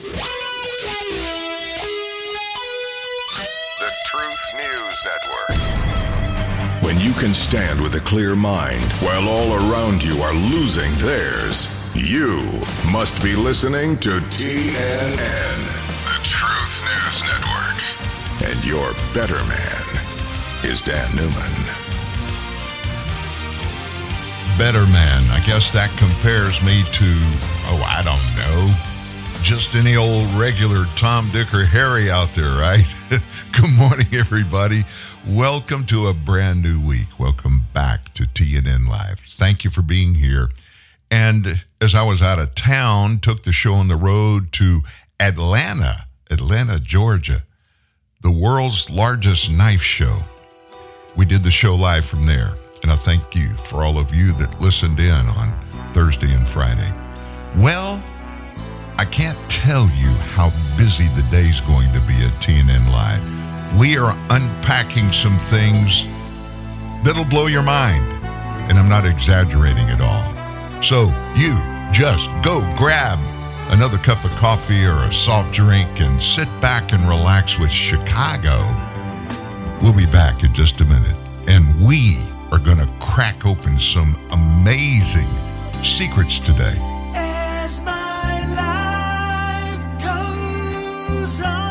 The Truth News Network. When you can stand with a clear mind while all around you are losing theirs, you must be listening to TNN, the Truth News Network. And your better man is Dan Newman. better man. I guess that compares me to, oh, I don't know, just any old regular Tom, Dick, or Harry out there, right? Good morning, everybody. Welcome to a brand new week. Welcome back to TNN Live. Thank you for being here. And as I was out of town, took the show on the road to Atlanta, Atlanta, Georgia, the world's largest knife show. We did the show live from there. And I thank you for all of you that listened in on Thursday and Friday. Well, I can't tell you how busy the day's going to be at TNN Live. We are unpacking some things that'll blow your mind. And I'm not exaggerating at all. So you just go grab another cup of coffee or a soft drink and sit back and relax with Chicago. We'll be back in just a minute. And we are going to crack open some amazing secrets today. Goes on,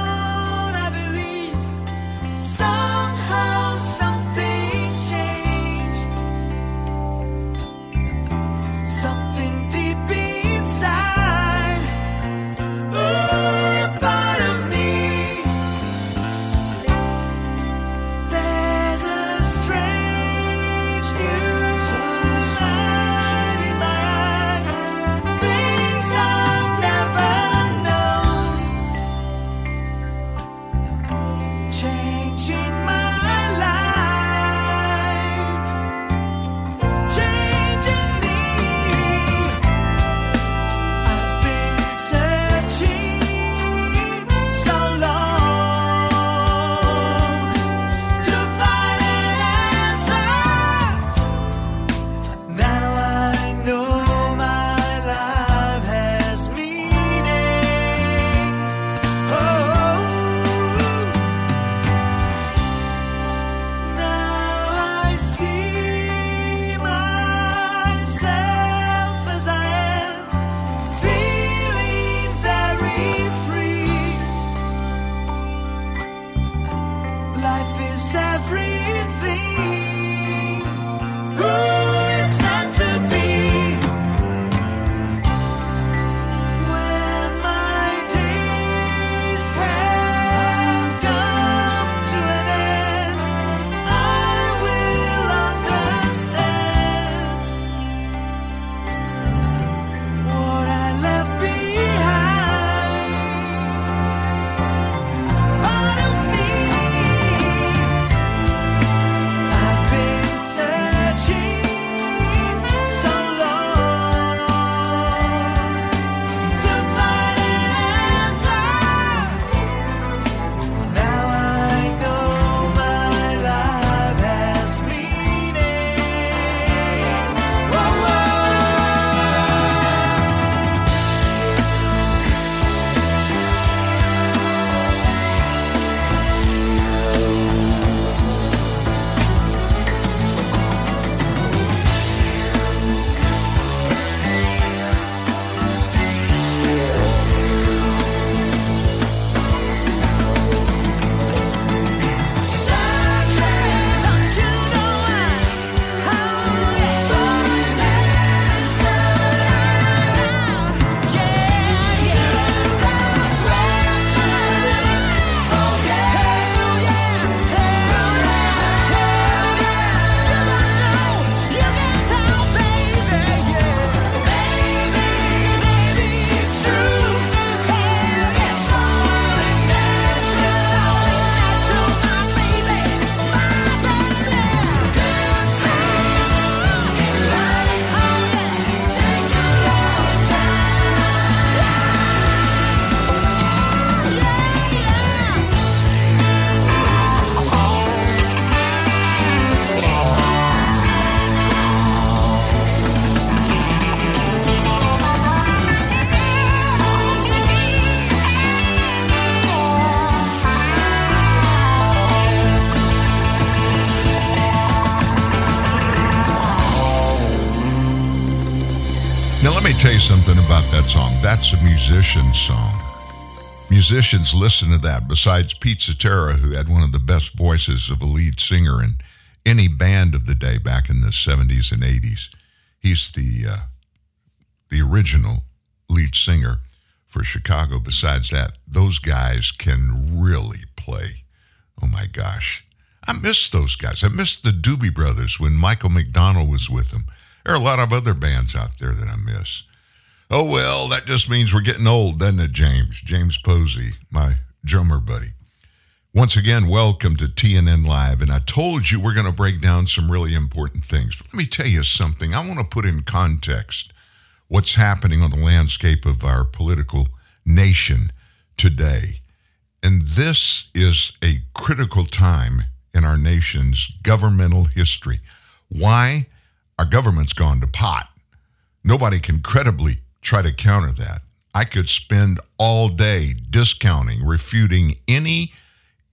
Musician's song. Musicians listen to that, besides Pete Cetera, who had one of the best voices of a lead singer in any band of the day back in the 70s and 80s. He's the, uh, the original lead singer for Chicago. Besides that, those guys can really play. Oh my gosh. I miss those guys. I miss the Doobie Brothers when Michael McDonald was with them. There are a lot of other bands out there that I miss. Oh, well, that just means we're getting old, doesn't it, James? James Posey, my drummer buddy. Once again, welcome to TNN Live. And I told you we're going to break down some really important things. But let me tell you something. I want to put in context what's happening on the landscape of our political nation today. And this is a critical time in our nation's governmental history. Why? Our government's gone to pot. Nobody can credibly try to counter that. I could spend all day discounting, refuting any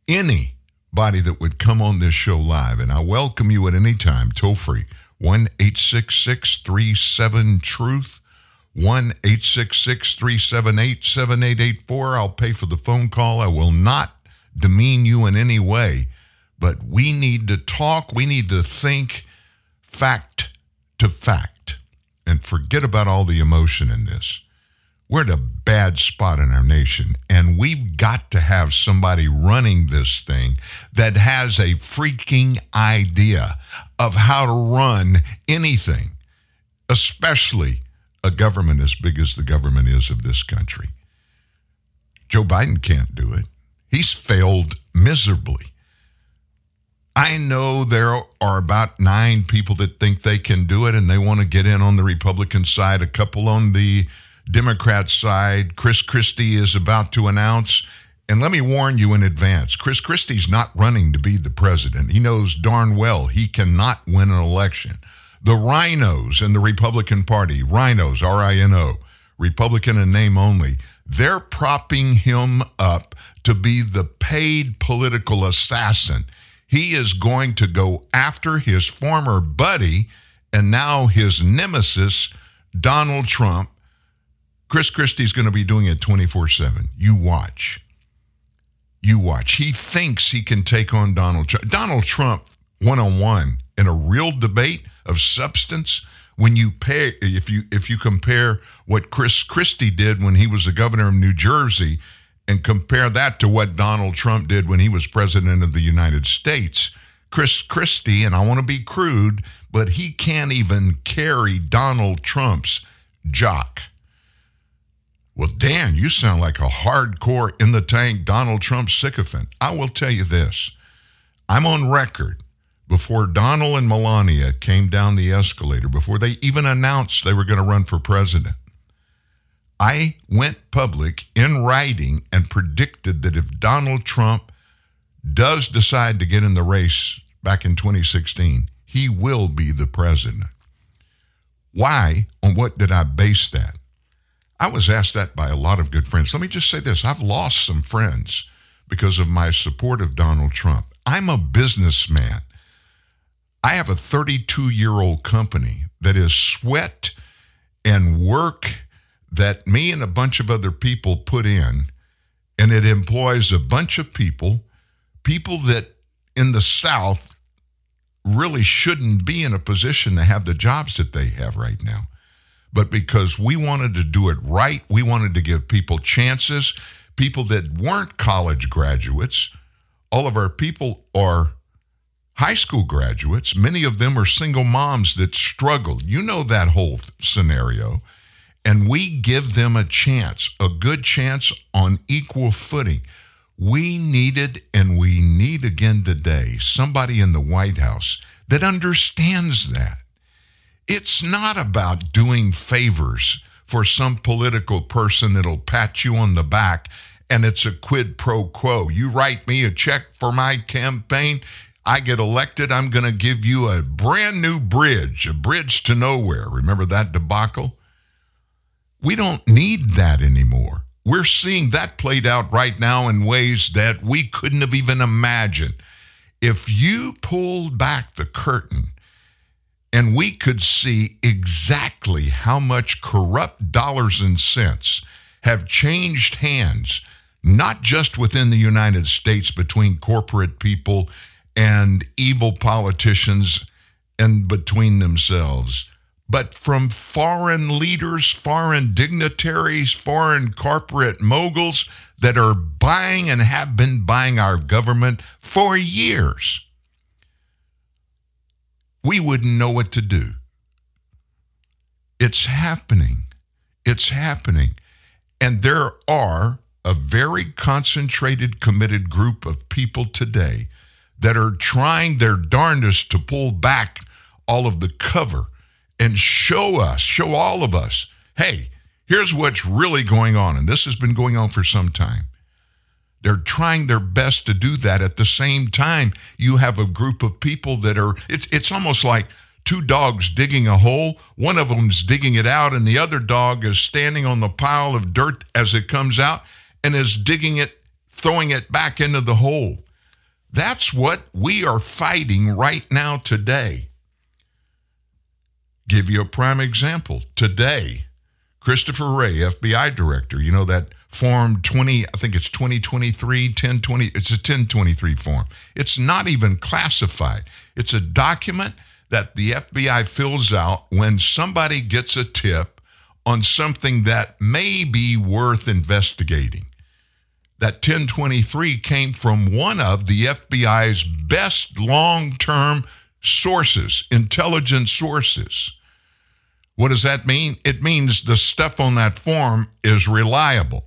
anybody that would come on this show live, and I welcome you at any time, toll free, 1 866 37 Truth, 1 866 378 7884. I'll pay for the phone call. I will not demean you in any way, but we need to talk, we need to think fact to fact and forget about all the emotion in this. We're at a bad spot in our nation, and we've got to have somebody running this thing that has a freaking idea of how to run anything, especially a government as big as the government is of this country. Joe Biden can't do it. He's failed miserably. I know there are about nine people that think they can do it and they want to get in on the Republican side, a couple on the Democrat side. Chris Christie is about to announce. And let me warn you in advance Chris Christie's not running to be the president. He knows darn well he cannot win an election. The rhinos in the Republican Party, rhinos, R I N O, Republican in name only, they're propping him up to be the paid political assassin he is going to go after his former buddy and now his nemesis, Donald Trump. Chris Christie's going to be doing it 24 7. You watch. You watch. He thinks he can take on Donald Trump. Donald Trump, one on one, in a real debate of substance. When you pay, if you if you compare what Chris Christie did when he was the governor of New Jersey and compare that to what Donald Trump did when he was president of the United States. Chris Christie, and I want to be crude, but he can't even carry Donald Trump's jock. Well, Dan, you sound like a hardcore in the tank Donald Trump sycophant. I will tell you this I'm on record before Donald and Melania came down the escalator, before they even announced they were going to run for president. I went public in writing and predicted that if Donald Trump does decide to get in the race back in 2016, he will be the president. Why? On what did I base that? I was asked that by a lot of good friends. Let me just say this I've lost some friends because of my support of Donald Trump. I'm a businessman. I have a 32 year old company that is sweat and work that me and a bunch of other people put in, and it employs a bunch of people, people that in the South really shouldn't be in a position to have the jobs that they have right now. But because we wanted to do it right, we wanted to give people chances, people that weren't college graduates. All of our people are high school graduates. Many of them are single moms that struggled. You know that whole scenario and we give them a chance, a good chance on equal footing. We needed and we need again today somebody in the White House that understands that. It's not about doing favors for some political person that'll pat you on the back and it's a quid pro quo. You write me a check for my campaign, I get elected, I'm going to give you a brand new bridge, a bridge to nowhere. Remember that debacle? We don't need that anymore. We're seeing that played out right now in ways that we couldn't have even imagined. If you pulled back the curtain and we could see exactly how much corrupt dollars and cents have changed hands, not just within the United States between corporate people and evil politicians and between themselves, but from foreign leaders, foreign dignitaries, foreign corporate moguls that are buying and have been buying our government for years. We wouldn't know what to do. It's happening. It's happening. And there are a very concentrated, committed group of people today that are trying their darndest to pull back all of the cover and show us, show all of us, hey, here's what's really going on. And this has been going on for some time. They're trying their best to do that. At the same time, you have a group of people that are, it's, it's almost like two dogs digging a hole. One of them's digging it out, and the other dog is standing on the pile of dirt as it comes out and is digging it, throwing it back into the hole. That's what we are fighting right now today. Give you a prime example. Today, Christopher Wray, FBI director, you know that form 20, I think it's 2023, 1020, it's a 1023 form. It's not even classified. It's a document that the FBI fills out when somebody gets a tip on something that may be worth investigating. That 1023 came from one of the FBI's best long term sources, intelligence sources. What does that mean? It means the stuff on that form is reliable.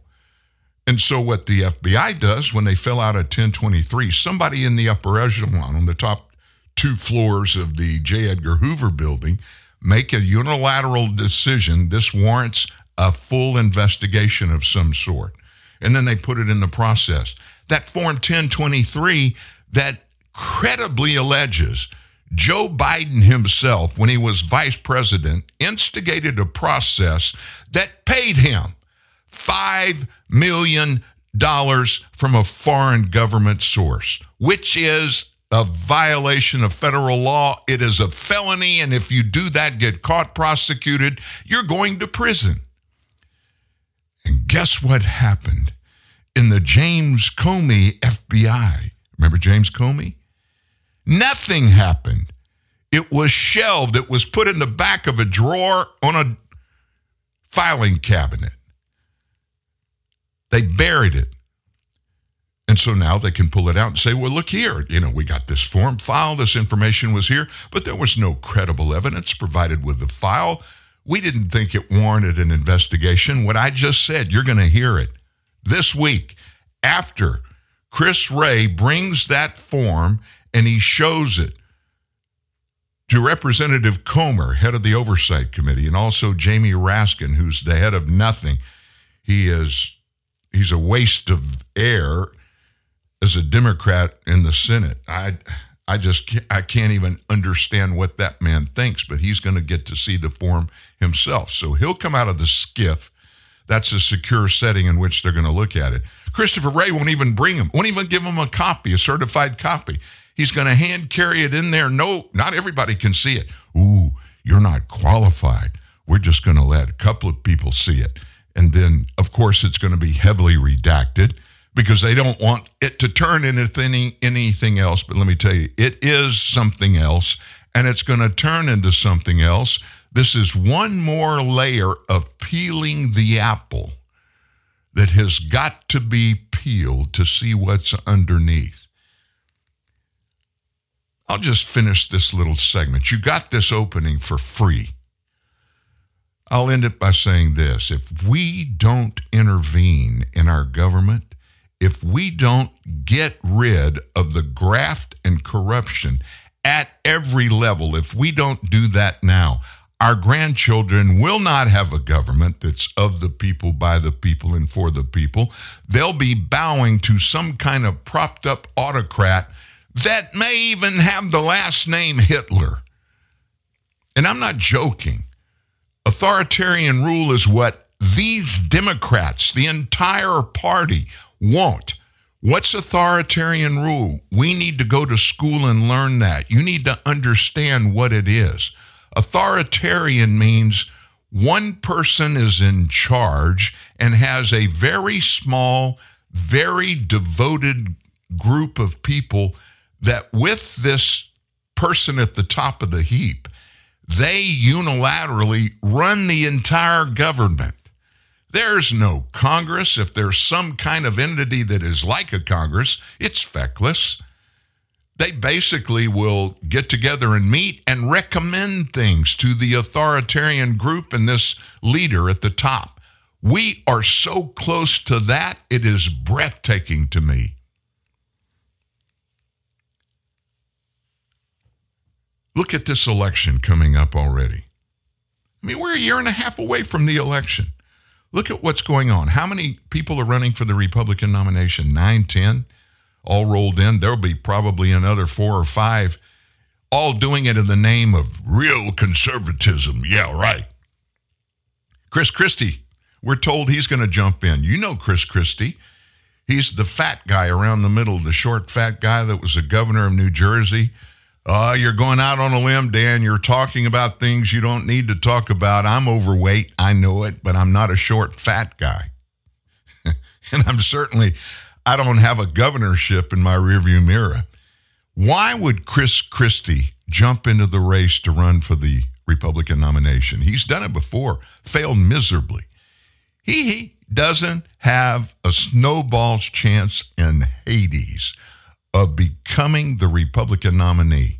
And so, what the FBI does when they fill out a 1023, somebody in the upper echelon on the top two floors of the J. Edgar Hoover building make a unilateral decision. This warrants a full investigation of some sort. And then they put it in the process. That Form 1023 that credibly alleges Joe Biden himself, when he was vice president, instigated a process that paid him $5 million from a foreign government source, which is a violation of federal law. It is a felony. And if you do that, get caught, prosecuted, you're going to prison. And guess what happened in the James Comey FBI? Remember James Comey? Nothing happened. It was shelved. It was put in the back of a drawer on a filing cabinet. They buried it. And so now they can pull it out and say, well, look here, you know, we got this form file, this information was here, but there was no credible evidence provided with the file. We didn't think it warranted an investigation. What I just said, you're going to hear it this week after Chris Wray brings that form and he shows it to Representative Comer, head of the Oversight Committee, and also Jamie Raskin, who's the head of nothing. He is he's a waste of air as a Democrat in the Senate. I I just can't, I can't even understand what that man thinks, but he's going to get to see the form himself. So he'll come out of the SCIF. That's a secure setting in which they're going to look at it. Christopher Wray won't even bring him, won't even give him a copy, a certified copy. He's going to hand carry it in there. No, not everybody can see it. Ooh, you're not qualified. We're just going to let a couple of people see it. And then, of course, it's going to be heavily redacted because they don't want it to turn into any, anything else. But let me tell you, it is something else, and it's going to turn into something else. This is one more layer of peeling the apple that has got to be peeled to see what's underneath. I'll just finish this little segment. You got this opening for free. I'll end it by saying this if we don't intervene in our government, if we don't get rid of the graft and corruption at every level, if we don't do that now, our grandchildren will not have a government that's of the people, by the people, and for the people. They'll be bowing to some kind of propped up autocrat that may even have the last name Hitler. And I'm not joking. Authoritarian rule is what these Democrats, the entire party, want. What's authoritarian rule? We need to go to school and learn that. You need to understand what it is. Authoritarian means one person is in charge and has a very small, very devoted group of people that, with this person at the top of the heap, they unilaterally run the entire government. There's no Congress. If there's some kind of entity that is like a Congress, it's feckless. They basically will get together and meet and recommend things to the authoritarian group and this leader at the top. We are so close to that, it is breathtaking to me. Look at this election coming up already. I mean, we're a year and a half away from the election. Look at what's going on. How many people are running for the Republican nomination? Nine, ten, all rolled in. There'll be probably another four or five, all doing it in the name of real conservatism. Yeah, right. Chris Christie, we're told he's going to jump in. You know Chris Christie. He's the fat guy around the middle, the short, fat guy that was the governor of New Jersey uh, you're going out on a limb, Dan. You're talking about things you don't need to talk about. I'm overweight. I know it, but I'm not a short, fat guy. and I'm certainly, I don't have a governorship in my rearview mirror. Why would Chris Christie jump into the race to run for the Republican nomination? He's done it before, failed miserably. He, he doesn't have a snowball's chance in Hades of becoming the Republican nominee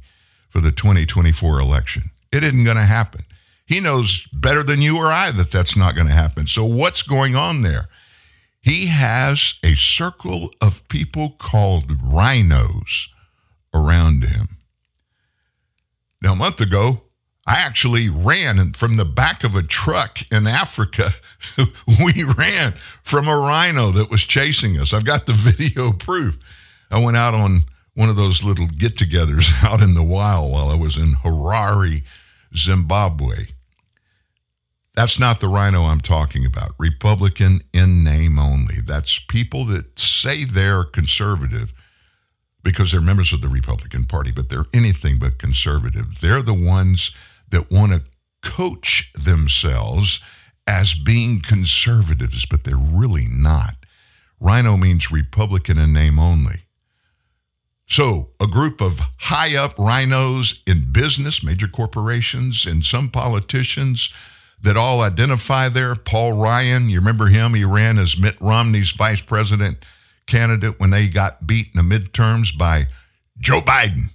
for the 2024 election. It isn't going to happen. He knows better than you or I that that's not going to happen. So, what's going on there? He has a circle of people called rhinos around him. Now, a month ago, I actually ran from the back of a truck in Africa. we ran from a rhino that was chasing us. I've got the video proof. I went out on one of those little get togethers out in the wild while I was in Harare, Zimbabwe. That's not the rhino I'm talking about. Republican in name only. That's people that say they're conservative because they're members of the Republican Party, but they're anything but conservative. They're the ones that want to coach themselves as being conservatives, but they're really not. Rhino means Republican in name only. So, a group of high up rhinos in business, major corporations, and some politicians that all identify there. Paul Ryan, you remember him? He ran as Mitt Romney's vice president candidate when they got beat in the midterms by Joe Biden.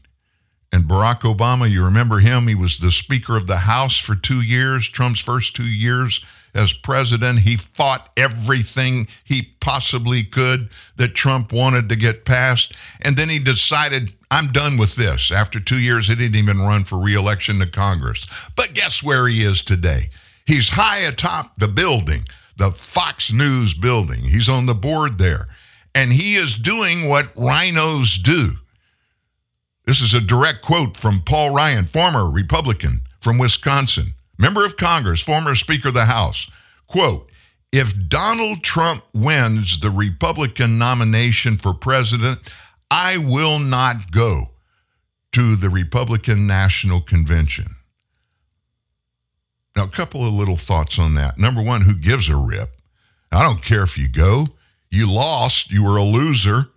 And Barack Obama, you remember him? He was the Speaker of the House for two years, Trump's first two years as president. He fought everything he possibly could that Trump wanted to get passed. And then he decided, I'm done with this. After two years, he didn't even run for reelection to Congress. But guess where he is today? He's high atop the building, the Fox News building. He's on the board there. And he is doing what rhinos do. This is a direct quote from Paul Ryan, former Republican from Wisconsin member of Congress, former Speaker of the House, quote, if Donald Trump wins the Republican nomination for president, I will not go to the Republican National Convention. Now, a couple of little thoughts on that. Number one, who gives a rip? I don't care if you go. You lost. You were a loser.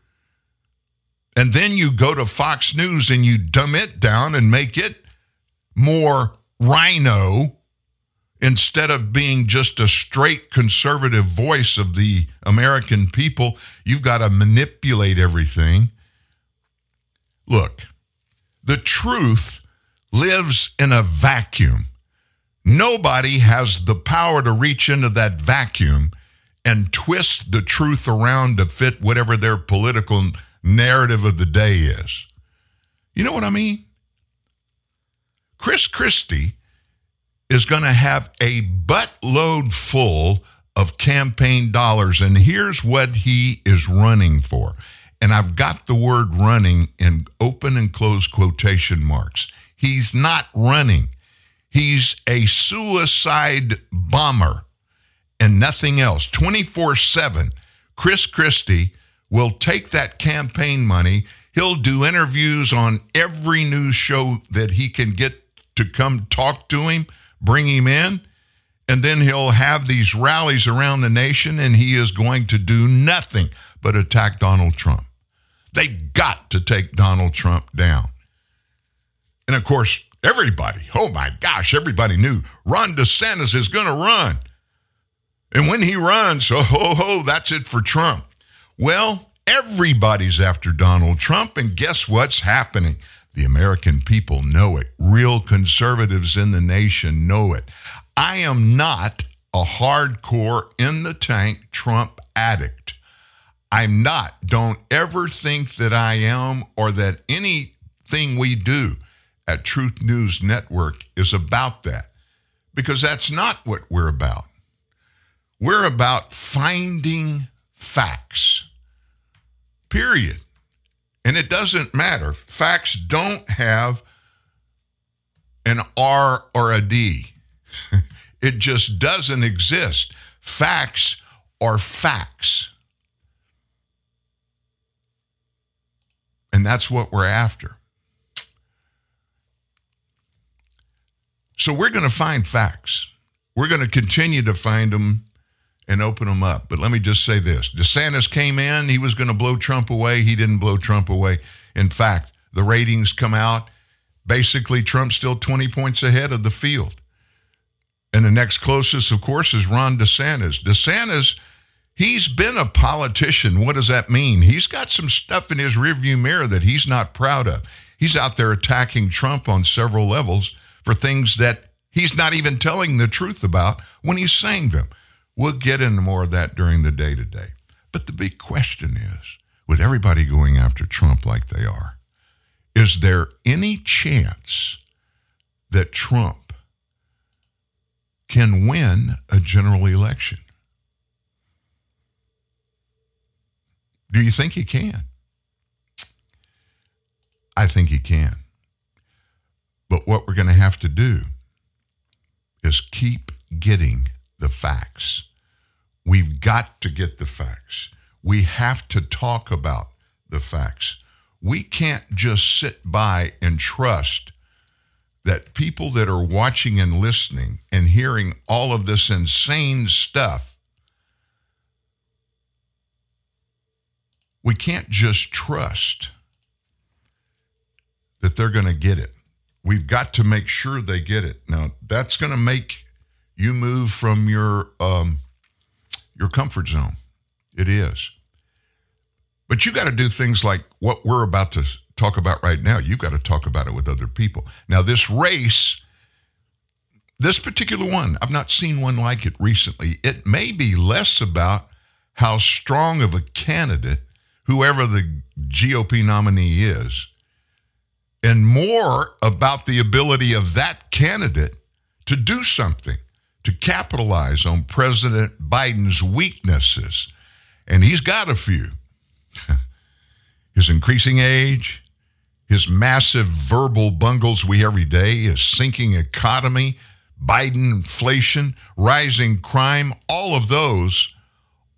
And then you go to Fox News and you dumb it down and make it more rhino instead of being just a straight conservative voice of the American people, you've got to manipulate everything. Look, the truth lives in a vacuum. Nobody has the power to reach into that vacuum and twist the truth around to fit whatever their political narrative of the day is. You know what I mean? Chris Christie is going to have a buttload full of campaign dollars. And here's what he is running for. And I've got the word running in open and closed quotation marks. He's not running, he's a suicide bomber and nothing else. 24 7. Chris Christie will take that campaign money. He'll do interviews on every news show that he can get to come talk to him, bring him in, and then he'll have these rallies around the nation and he is going to do nothing but attack Donald Trump. They've got to take Donald Trump down. And of course, everybody, oh my gosh, everybody knew Ron DeSantis is going to run. And when he runs, oh, ho, ho, that's it for Trump. Well, everybody's after Donald Trump, and guess what's happening? The American people know it. Real conservatives in the nation know it. I am not a hardcore in the tank Trump addict. I'm not. Don't ever think that I am or that anything we do at Truth News Network is about that because that's not what we're about. We're about finding facts, period. And it doesn't matter. Facts don't have an R or a D, it just doesn't exist. Facts are facts. And that's what we're after. So we're going to find facts. We're going to continue to find them and open them up. But let me just say this DeSantis came in, he was going to blow Trump away. He didn't blow Trump away. In fact, the ratings come out. Basically, Trump's still 20 points ahead of the field. And the next closest, of course, is Ron DeSantis. DeSantis, he's been a politician. What does that mean? He's got some stuff in his rearview mirror that he's not proud of. He's out there attacking Trump on several levels for things that he's not even telling the truth about when he's saying them. We'll get into more of that during the day today. But the big question is with everybody going after Trump like they are, is there any chance that Trump can win a general election? Do you think he can? I think he can. But what we're going to have to do is keep getting the facts. We've got to get the facts. We have to talk about the facts. We can't just sit by and trust that people that are watching and listening and hearing all of this insane stuff, we can't just trust that they're going to get it. We've got to make sure they get it. Now, that's going to make you move from your um, your comfort zone. It is. But you got to do things like what we're about to talk about right now. You got to talk about it with other people. Now, this race, this particular one, I've not seen one like it recently. It may be less about how strong of a candidate, whoever the GOP nominee is, and more about the ability of that candidate to do something, to capitalize on President Biden's weaknesses. And he's got a few his increasing age, his massive verbal bungles we every day, his sinking economy, Biden inflation, rising crime, all of those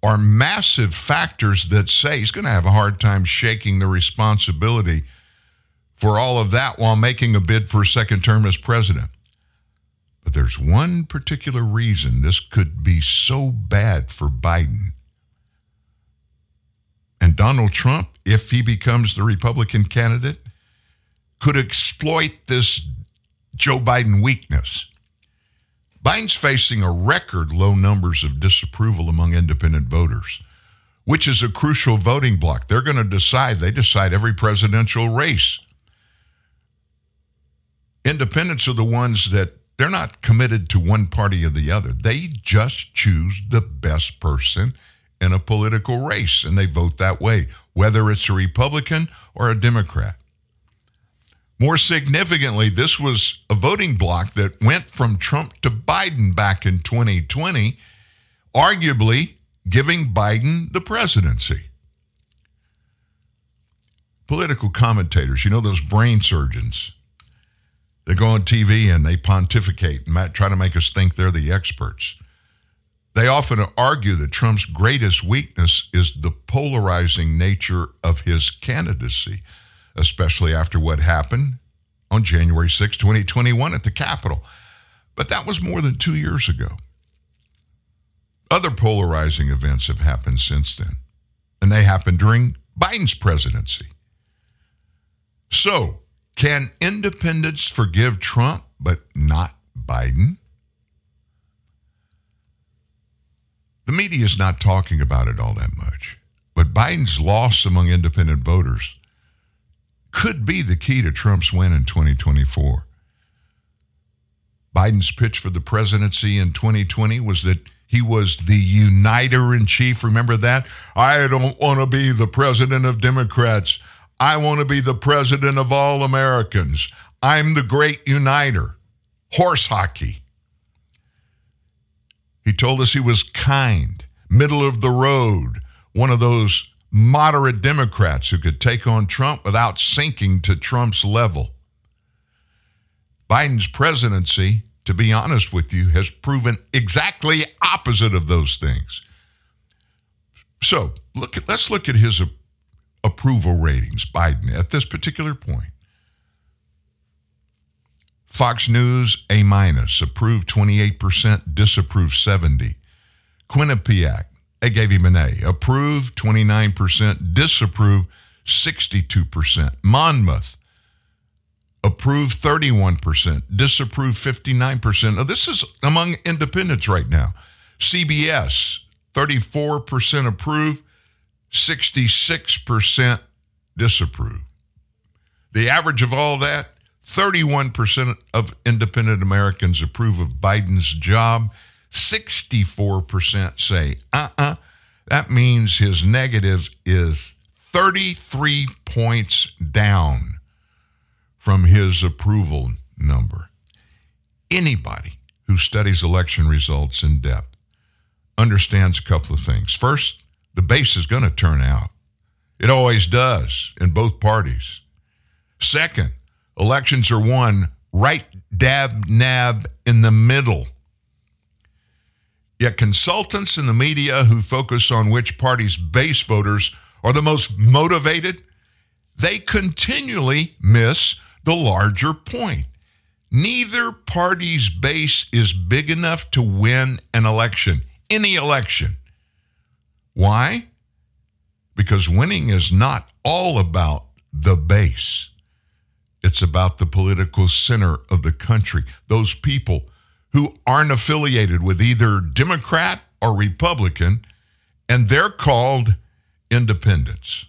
are massive factors that say he's going to have a hard time shaking the responsibility for all of that while making a bid for a second term as president. But there's one particular reason this could be so bad for Biden. And Donald Trump, if he becomes the Republican candidate, could exploit this Joe Biden weakness. Biden's facing a record low numbers of disapproval among independent voters, which is a crucial voting block. They're going to decide, they decide every presidential race independents are the ones that they're not committed to one party or the other. They just choose the best person in a political race and they vote that way, whether it's a Republican or a Democrat. More significantly, this was a voting bloc that went from Trump to Biden back in 2020, arguably giving Biden the presidency. Political commentators, you know, those brain surgeons, they go on TV and they pontificate and try to make us think they're the experts. They often argue that Trump's greatest weakness is the polarizing nature of his candidacy, especially after what happened on January 6, 2021, at the Capitol. But that was more than two years ago. Other polarizing events have happened since then, and they happened during Biden's presidency. So, can independents forgive Trump but not Biden? The media is not talking about it all that much. But Biden's loss among independent voters could be the key to Trump's win in 2024. Biden's pitch for the presidency in 2020 was that he was the uniter in chief. Remember that? I don't want to be the president of Democrats. I want to be the president of all Americans. I'm the great uniter. Horse hockey. He told us he was kind, middle of the road, one of those moderate Democrats who could take on Trump without sinking to Trump's level. Biden's presidency, to be honest with you, has proven exactly opposite of those things. So, look at, let's look at his approval ratings, Biden, at this particular point. Fox News, A minus, approved 28%, disapproved 70. Quinnipiac, they gave him an A. Approved 29%, disapproved 62%. Monmouth, approved 31%, disapproved 59%. Now, this is among independents right now. CBS, 34% approved, 66% disapprove. The average of all that, 31% of independent Americans approve of Biden's job. 64% say, uh uh-uh. uh That means his negative is 33 points down from his approval number. Anybody who studies election results in depth understands a couple of things. First, the base is going to turn out, it always does in both parties. Second, elections are won right dab nab in the middle. Yet consultants in the media who focus on which party's base voters are the most motivated, they continually miss the larger point. Neither party's base is big enough to win an election, any election. Why? Because winning is not all about the base. It's about the political center of the country, those people who aren't affiliated with either Democrat or Republican, and they're called independents.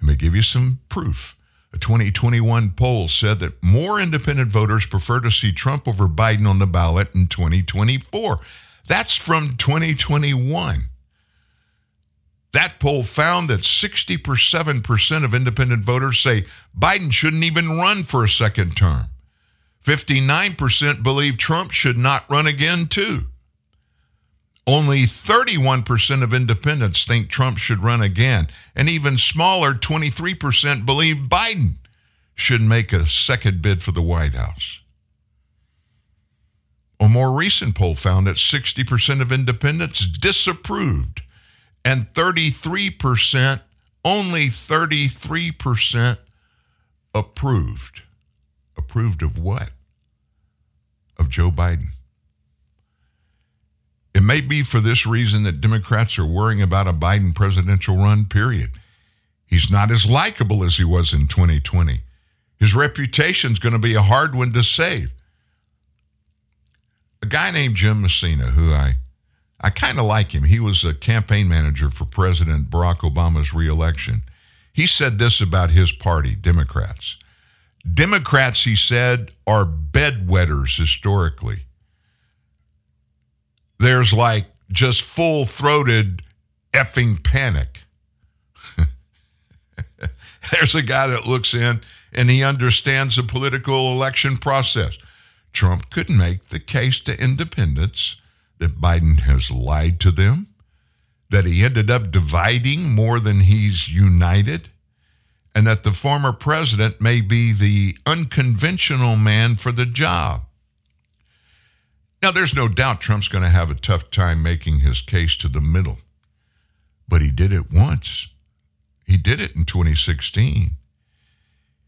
Let me give you some proof. A 2021 poll said that more independent voters prefer to see Trump over Biden on the ballot in 2024. That's from 2021. That poll found that 67% of independent voters say Biden shouldn't even run for a second term. 59% believe Trump should not run again, too. Only 31% of independents think Trump should run again. And even smaller, 23% believe Biden should make a second bid for the White House. A more recent poll found that 60% of independents disapproved and 33%, only 33% approved. Approved of what? Of Joe Biden. It may be for this reason that Democrats are worrying about a Biden presidential run, period. He's not as likable as he was in 2020. His reputation's going to be a hard one to save. A guy named Jim Messina, who I I kind of like him. He was a campaign manager for President Barack Obama's reelection. He said this about his party, Democrats. Democrats, he said, are bedwetters historically. There's like just full throated effing panic. There's a guy that looks in and he understands the political election process. Trump could make the case to independents that Biden has lied to them, that he ended up dividing more than he's united, and that the former president may be the unconventional man for the job. Now, there's no doubt Trump's going to have a tough time making his case to the middle, but he did it once. He did it in 2016.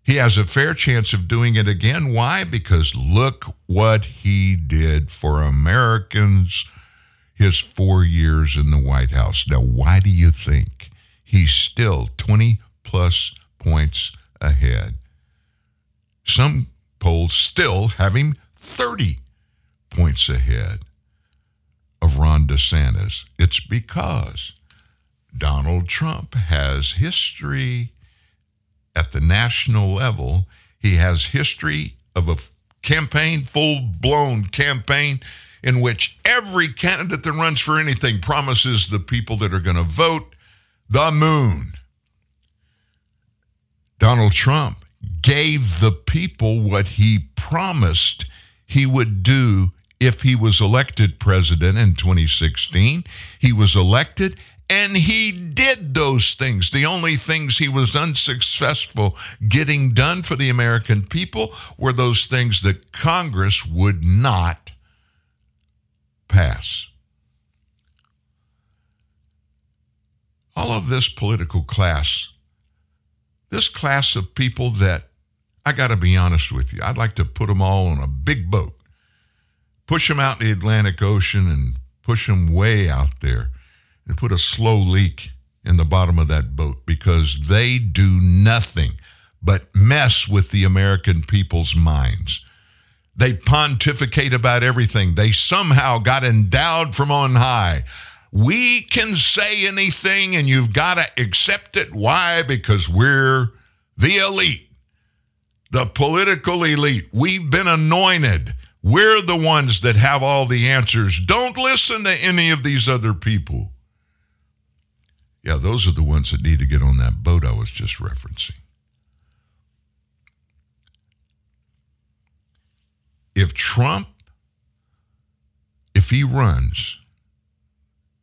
He has a fair chance of doing it again. Why? Because look what he did for Americans his four years in the White House. Now, why do you think he's still 20 plus points ahead? Some polls still have him 30 points ahead of Ron DeSantis. It's because Donald Trump has history at the national level. He has history of a campaign, full blown campaign, in which every candidate that runs for anything promises the people that are going to vote the moon. Donald Trump gave the people what he promised he would do if he was elected president in 2016. He was elected and he did those things. The only things he was unsuccessful getting done for the American people were those things that Congress would not pass. All of this political class, this class of people that I got to be honest with you, I'd like to put them all on a big boat, push them out in the Atlantic Ocean and push them way out there and put a slow leak in the bottom of that boat because they do nothing but mess with the American people's minds. They pontificate about everything. They somehow got endowed from on high. We can say anything and you've got to accept it. Why? Because we're the elite, the political elite. We've been anointed. We're the ones that have all the answers. Don't listen to any of these other people. Yeah, those are the ones that need to get on that boat I was just referencing. If Trump, if he runs,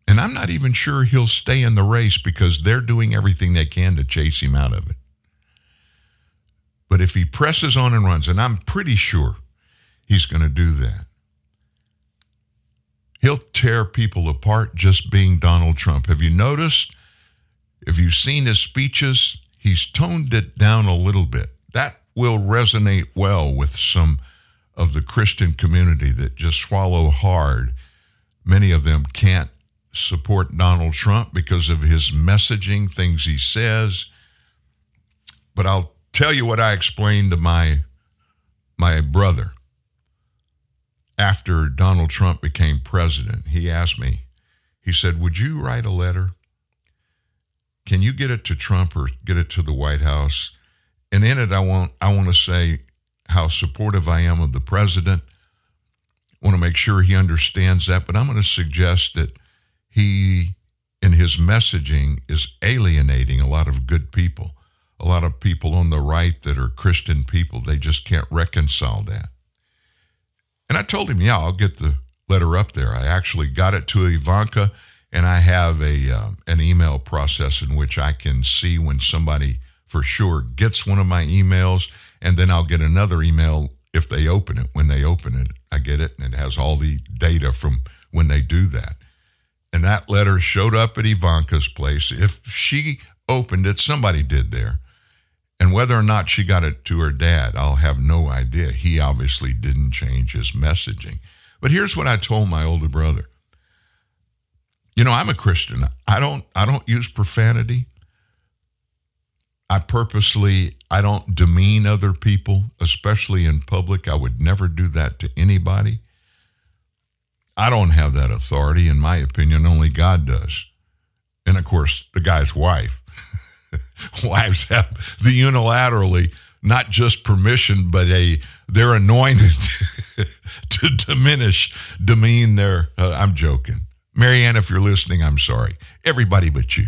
and I'm not even sure he'll stay in the race because they're doing everything they can to chase him out of it. But if he presses on and runs, and I'm pretty sure he's going to do that, he'll tear people apart just being Donald Trump. Have you noticed? If you've seen his speeches, he's toned it down a little bit. That will resonate well with some of the Christian community that just swallow hard. Many of them can't support Donald Trump because of his messaging, things he says. But I'll tell you what I explained to my my brother after Donald Trump became president. He asked me, he said, "Would you write a letter can you get it to Trump or get it to the White House? And in it, I want I want to say how supportive I am of the president. I want to make sure he understands that, but I'm going to suggest that he, in his messaging, is alienating a lot of good people, a lot of people on the right that are Christian people. They just can't reconcile that. And I told him, yeah, I'll get the letter up there. I actually got it to Ivanka and I have a uh, an email process in which I can see when somebody for sure gets one of my emails, and then I'll get another email if they open it. When they open it, I get it, and it has all the data from when they do that. And that letter showed up at Ivanka's place. If she opened it, somebody did there. And whether or not she got it to her dad, I'll have no idea. He obviously didn't change his messaging. But here's what I told my older brother you know, I'm a Christian. I don't I don't use profanity. I purposely I don't demean other people, especially in public. I would never do that to anybody. I don't have that authority in my opinion, only God does. And of course, the guy's wife. Wives have the unilaterally not just permission, but a they're anointed to diminish, demean their. Uh, I'm joking. Marianne, if you're listening, I'm sorry. Everybody but you.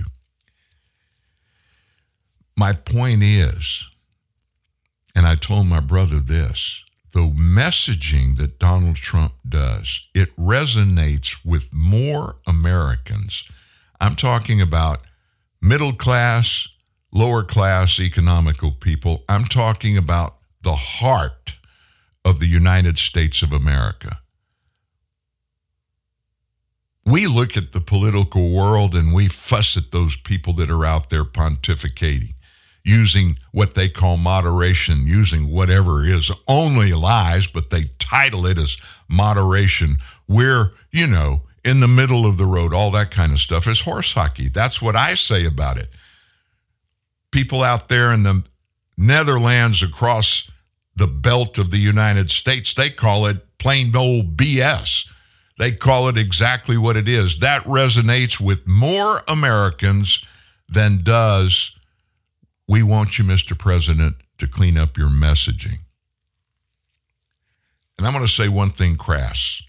My point is, and I told my brother this the messaging that Donald Trump does, it resonates with more Americans. I'm talking about middle class, lower class economical people. I'm talking about the heart of the United States of America we look at the political world and we fuss at those people that are out there pontificating. using what they call moderation, using whatever is only lies, but they title it as moderation. We're, you know, in the middle of the road, all that kind of stuff is horse hockey. That's what I say about it. People out there in the Netherlands across the belt of the United States, they call it plain old BS. They call it exactly what it is. That resonates with more Americans than does we want you, Mr. President, to clean up your messaging. And I'm going to say one thing crass,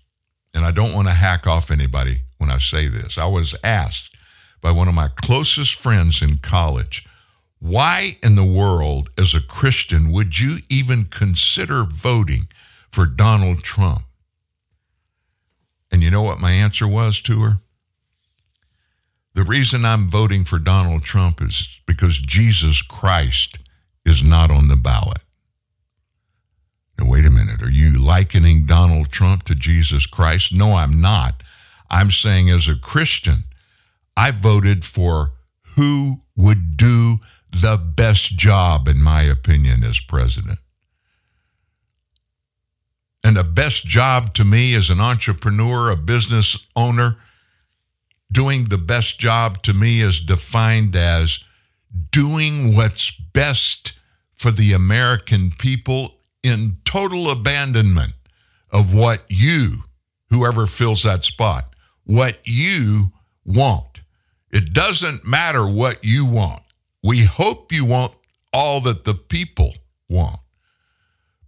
and I don't want to hack off anybody when I say this. I was asked by one of my closest friends in college, why in the world, as a Christian, would you even consider voting for Donald Trump? And you know what my answer was to her? The reason I'm voting for Donald Trump is because Jesus Christ is not on the ballot. Now, wait a minute. Are you likening Donald Trump to Jesus Christ? No, I'm not. I'm saying as a Christian, I voted for who would do the best job, in my opinion, as president. And the best job to me as an entrepreneur, a business owner, doing the best job to me is defined as doing what's best for the American people in total abandonment of what you, whoever fills that spot, what you want. It doesn't matter what you want. We hope you want all that the people want.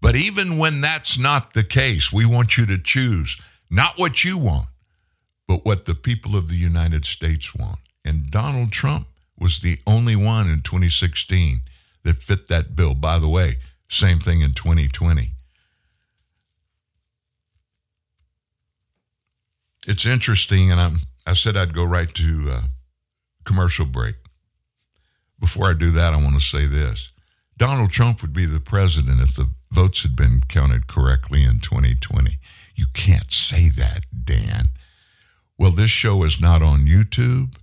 But even when that's not the case, we want you to choose not what you want, but what the people of the United States want. And Donald Trump was the only one in 2016 that fit that bill. By the way, same thing in 2020. It's interesting, and I'm, I said I'd go right to uh, commercial break. Before I do that, I want to say this. Donald Trump would be the president if the votes had been counted correctly in 2020. You can't say that, Dan. Well, this show is not on YouTube.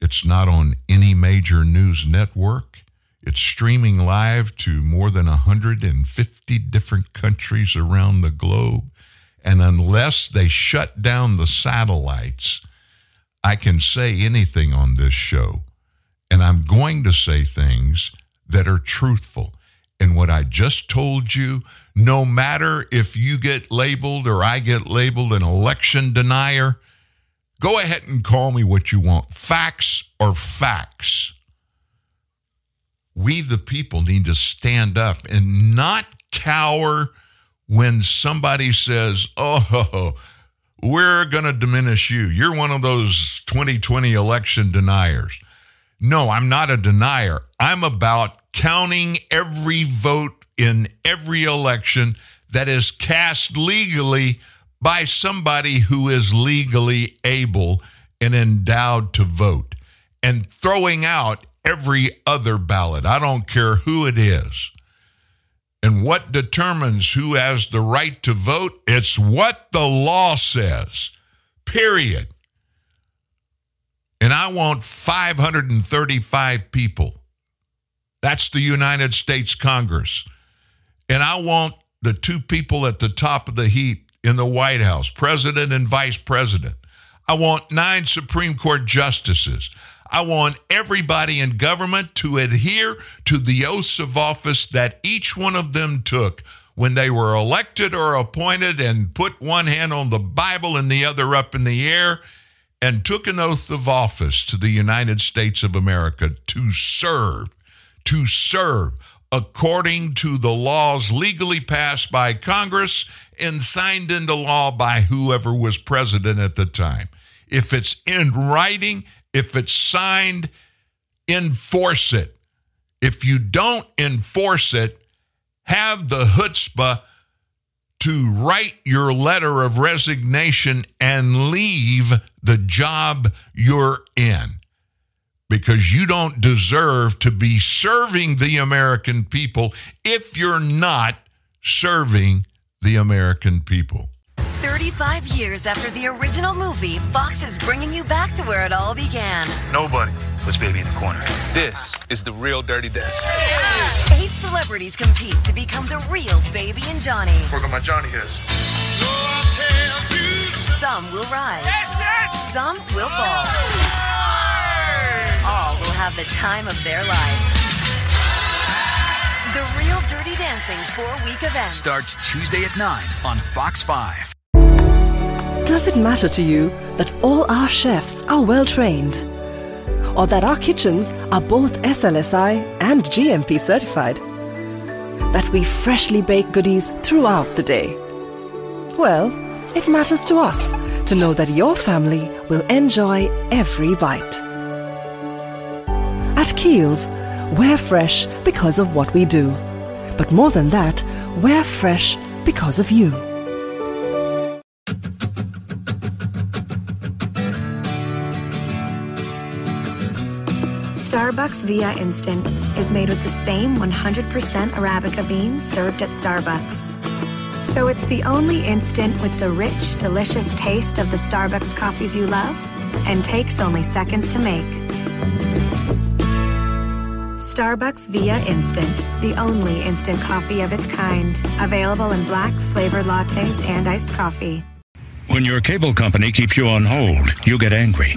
It's not on any major news network. It's streaming live to more than 150 different countries around the globe. And unless they shut down the satellites, I can say anything on this show. And I'm going to say things that are truthful. And what I just told you, no matter if you get labeled or I get labeled an election denier, Go ahead and call me what you want facts or facts. We, the people, need to stand up and not cower when somebody says, oh, we're going to diminish you. You're one of those 2020 election deniers. No, I'm not a denier. I'm about counting every vote in every election that is cast legally by somebody who is legally able and endowed to vote and throwing out every other ballot. I don't care who it is. And what determines who has the right to vote? It's what the law says, period. And I want 535 people. That's the United States Congress. And I want the two people at the top of the heap in the White House, president and vice president. I want nine Supreme Court justices. I want everybody in government to adhere to the oaths of office that each one of them took when they were elected or appointed and put one hand on the Bible and the other up in the air and took an oath of office to the United States of America to serve, to serve according to the laws legally passed by Congress and signed into law by whoever was president at the time. If it's in writing, if it's signed, enforce it. If you don't enforce it, have the chutzpah to write your letter of resignation and leave the job you're in because you don't deserve to be serving the American people if you're not serving the American people. 35 years after the original movie, Fox is bringing you back to where it all began. Nobody puts baby in the corner. This is the real Dirty Dancing. Eight celebrities compete to become the real Baby and Johnny. Work on my Johnny hairs. Some will rise. Some will fall. All will have the time of their life. The Real Dirty Dancing four-week event. Starts Tuesday at 9 on Fox 5. Does it matter to you that all our chefs are well trained? Or that our kitchens are both SLSI and GMP certified? That we freshly bake goodies throughout the day? Well, it matters to us to know that your family will enjoy every bite. At Keells, we're fresh because of what we do. But more than that, we're fresh because of you. Starbucks Via Instant is made with the same 100% Arabica beans served at Starbucks. So it's the only instant with the rich, delicious taste of the Starbucks coffees you love and takes only seconds to make. Starbucks Via Instant, the only instant coffee of its kind. Available in black, flavored lattes and iced coffee. When your cable company keeps you on hold, you get angry.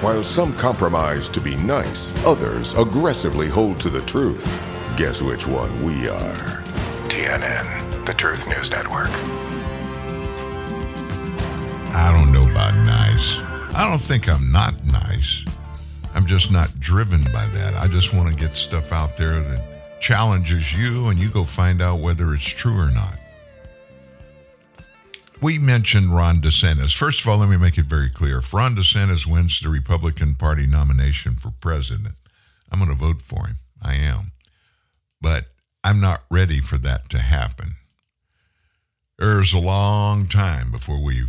While some compromise to be nice, others aggressively hold to the truth. Guess which one we are? TNN, the Truth News Network. I don't know about nice. I don't think I'm not nice. I'm just not driven by that. I just want to get stuff out there that challenges you and you go find out whether it's true or not. We mentioned Ron DeSantis. First of all, let me make it very clear. If Ron DeSantis wins the Republican Party nomination for president, I'm going to vote for him. I am. But I'm not ready for that to happen. There's a long time before we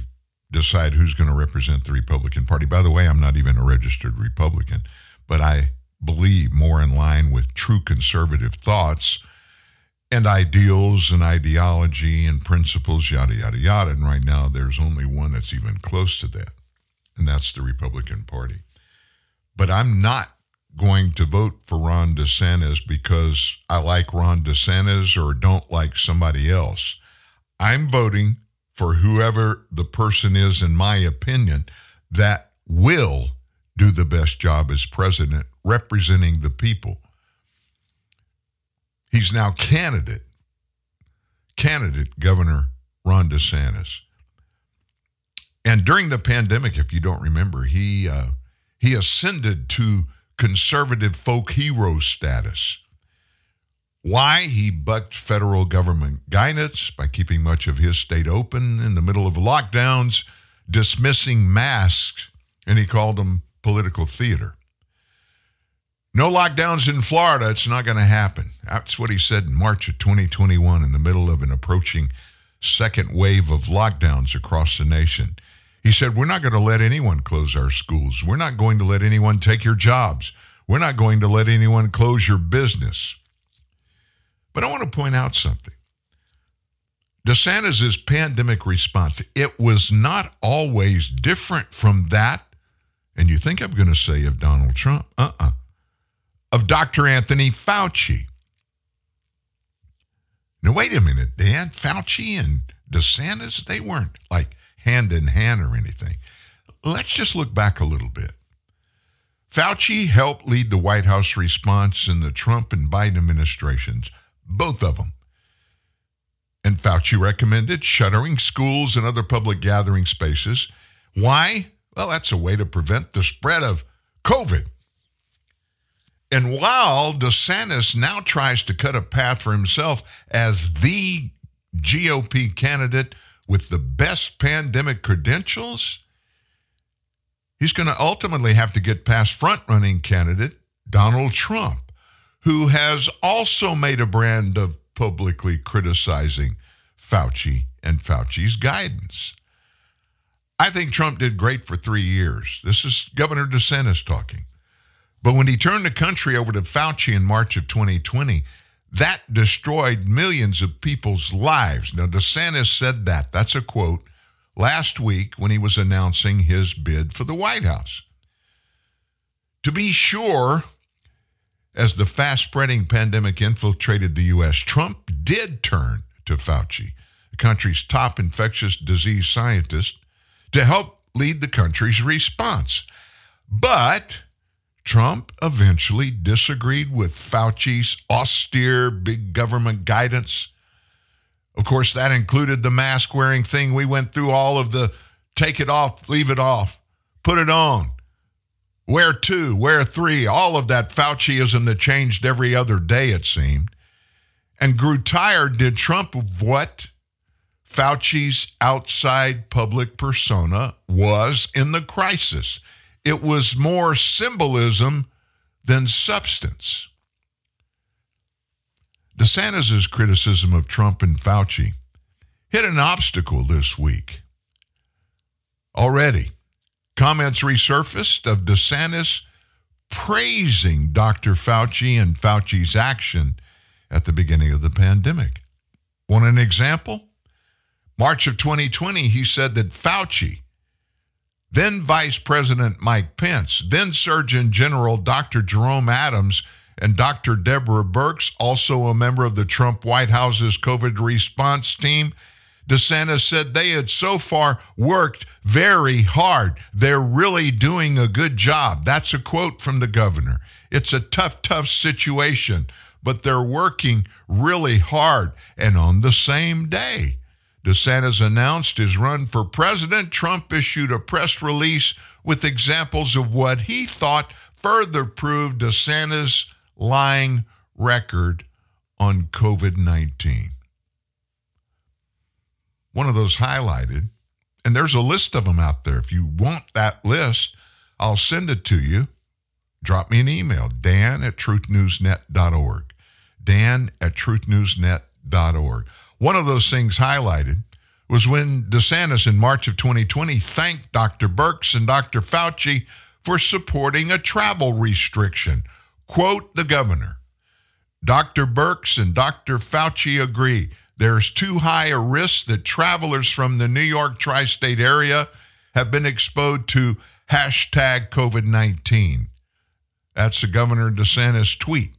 decide who's going to represent the Republican Party. By the way, I'm not even a registered Republican, but I believe more in line with true conservative thoughts and ideals and ideology and principles, yada, yada, yada. And right now, there's only one that's even close to that, and that's the Republican Party. But I'm not going to vote for Ron DeSantis because I like Ron DeSantis or don't like somebody else. I'm voting for whoever the person is, in my opinion, that will do the best job as president representing the people. He's now candidate, candidate Governor Ron DeSantis. And during the pandemic, if you don't remember, he uh, he ascended to conservative folk hero status. Why? He bucked federal government guidance by keeping much of his state open in the middle of lockdowns, dismissing masks, and he called them political theater. No lockdowns in Florida. It's not going to happen. That's what he said in March of 2021 in the middle of an approaching second wave of lockdowns across the nation. He said, We're not going to let anyone close our schools. We're not going to let anyone take your jobs. We're not going to let anyone close your business. But I want to point out something. DeSantis' pandemic response, it was not always different from that, and you think I'm going to say of Donald Trump? Uh uh Of Dr. Anthony Fauci. Now, wait a minute, Dan. Fauci and DeSantis, they weren't like hand in hand or anything. Let's just look back a little bit. Fauci helped lead the White House response in the Trump and Biden administrations, both of them. And Fauci recommended shuttering schools and other public gathering spaces. Why? Well, that's a way to prevent the spread of COVID. And while DeSantis now tries to cut a path for himself as the GOP candidate with the best pandemic credentials, he's going to ultimately have to get past front running candidate Donald Trump, who has also made a brand of publicly criticizing Fauci and Fauci's guidance. I think Trump did great for three years. This is Governor DeSantis talking. But when he turned the country over to Fauci in March of 2020, that destroyed millions of people's lives. Now, DeSantis said that. That's a quote last week when he was announcing his bid for the White House. To be sure, as the fast spreading pandemic infiltrated the U.S., Trump did turn to Fauci, the country's top infectious disease scientist, to help lead the country's response. But Trump eventually disagreed with Fauci's austere big government guidance. Of course, that included the mask wearing thing. We went through all of the take it off, leave it off, put it on, wear two, wear three, all of that Fauciism that changed every other day, it seemed. And grew tired, did Trump, of what Fauci's outside public persona was in the crisis. It was more symbolism than substance. DeSantis' criticism of Trump and Fauci hit an obstacle this week. Already, comments resurfaced of DeSantis praising Dr. Fauci and Fauci's action at the beginning of the pandemic. Want an example? March of 2020, he said that Fauci, then Vice President Mike Pence, then Surgeon General Dr. Jerome Adams, and Dr. Deborah Birx, also a member of the Trump White House's COVID response team, DeSantis said they had so far worked very hard. They're really doing a good job. That's a quote from the governor. It's a tough, tough situation, but they're working really hard. And on the same day, DeSantis announced his run for president. Trump issued a press release with examples of what he thought further proved DeSantis' lying record on COVID 19. One of those highlighted, and there's a list of them out there. If you want that list, I'll send it to you. Drop me an email, dan at truthnewsnet.org. Dan at truthnewsnet.org. One of those things highlighted was when DeSantis in March of 2020 thanked Dr. Birx and Dr. Fauci for supporting a travel restriction. Quote the governor Dr. Birx and Dr. Fauci agree there's too high a risk that travelers from the New York tri state area have been exposed to hashtag COVID 19. That's the Governor DeSantis tweet.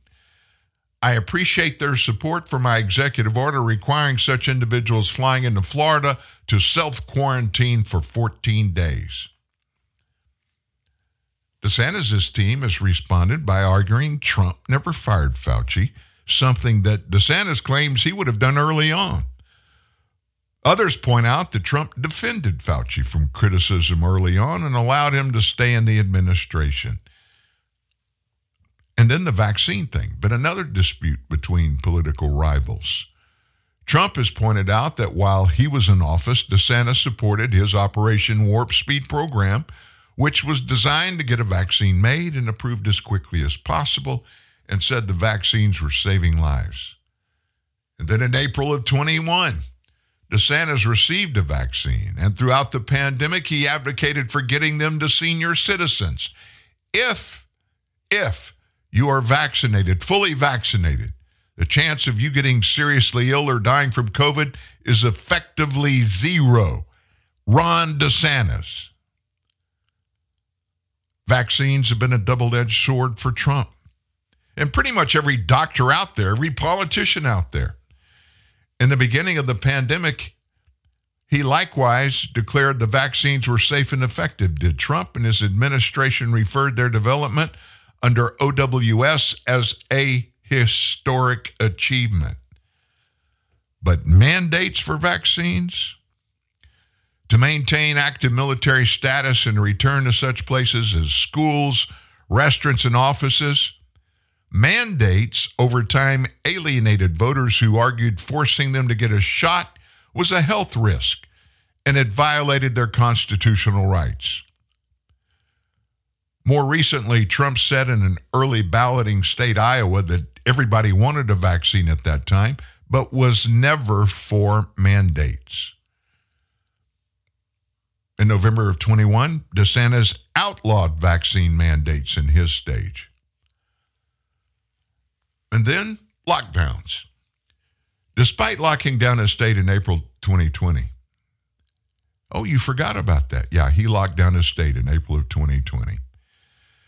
I appreciate their support for my executive order requiring such individuals flying into Florida to self quarantine for 14 days. DeSantis' team has responded by arguing Trump never fired Fauci, something that DeSantis claims he would have done early on. Others point out that Trump defended Fauci from criticism early on and allowed him to stay in the administration. And then the vaccine thing, but another dispute between political rivals. Trump has pointed out that while he was in office, DeSantis supported his Operation Warp Speed program, which was designed to get a vaccine made and approved as quickly as possible, and said the vaccines were saving lives. And then in April of 21, DeSantis received a vaccine, and throughout the pandemic, he advocated for getting them to senior citizens. If, if you are vaccinated, fully vaccinated, the chance of you getting seriously ill or dying from COVID is effectively zero. Ron DeSantis. Vaccines have been a double edged sword for Trump. And pretty much every doctor out there, every politician out there. In the beginning of the pandemic, he likewise declared the vaccines were safe and effective. Did Trump and his administration referred their development under OWS as a historic achievement. But mandates for vaccines to maintain active military status and return to such places as schools, restaurants, and offices. Mandates over time alienated voters who argued forcing them to get a shot was a health risk and it violated their constitutional rights. More recently, Trump said in an early balloting state, Iowa, that everybody wanted a vaccine at that time, but was never for mandates. In November of 21, DeSantis outlawed vaccine mandates in his stage. And then lockdowns. Despite locking down his state in April 2020. Oh, you forgot about that. Yeah, he locked down his state in April of 2020.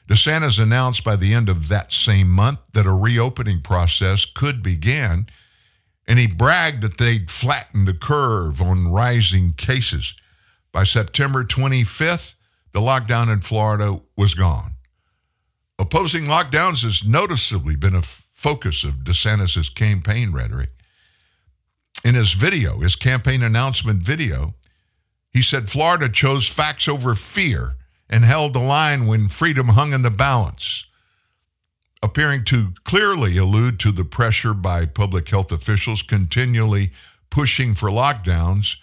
DeSantis announced by the end of that same month that a reopening process could begin, and he bragged that they'd flattened the curve on rising cases. By September 25th, the lockdown in Florida was gone. Opposing lockdowns has noticeably been a f- focus of DeSantis' campaign rhetoric. In his video, his campaign announcement video, he said Florida chose facts over fear and held the line when freedom hung in the balance, appearing to clearly allude to the pressure by public health officials continually pushing for lockdowns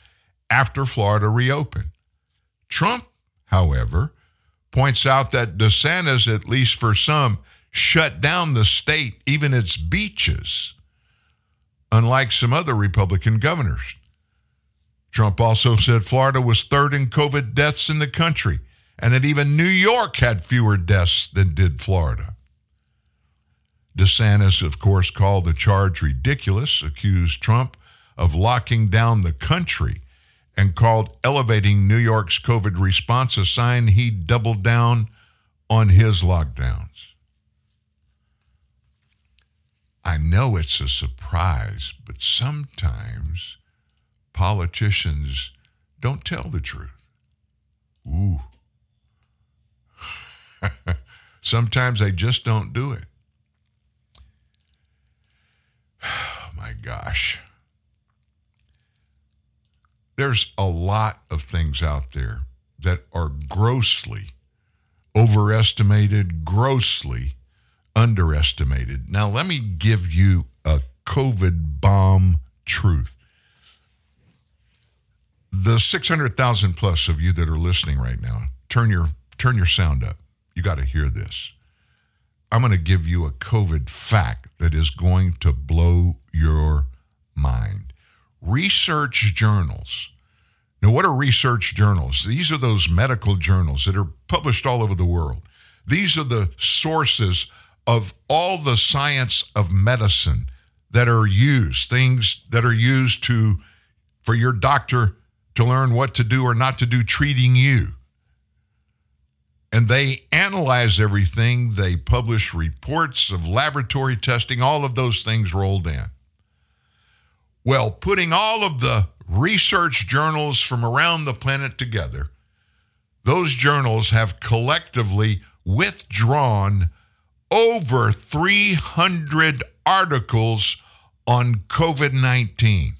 after Florida reopened. Trump, however, points out that DeSantis, at least for some, shut down the state, even its beaches, unlike some other Republican governors. Trump also said Florida was third in COVID deaths in the country and that even New York had fewer deaths than did Florida. DeSantis, of course, called the charge ridiculous, accused Trump of locking down the country, and called elevating New York's COVID response a sign he doubled down on his lockdowns. I know it's a surprise, but sometimes politicians don't tell the truth. Ooh. Sometimes they just don't do it. Oh my gosh. There's a lot of things out there that are grossly overestimated, grossly underestimated. Now, let me give you a COVID bomb truth. The 600,000 plus of you that are listening right now, turn your turn your sound up. You got to hear this. I'm going to give you a COVID fact that is going to blow your mind. Research journals. Now, what are research journals? These are those medical journals that are published all over the world. These are the sources of all the science of medicine that are used, things that are used to for your doctor to learn what to do or not to do treating you and they analyze everything. They publish reports of laboratory testing, all of those things rolled in. Well, putting all of the research journals from around the planet together, those journals have collectively withdrawn over 300 articles on COVID 19.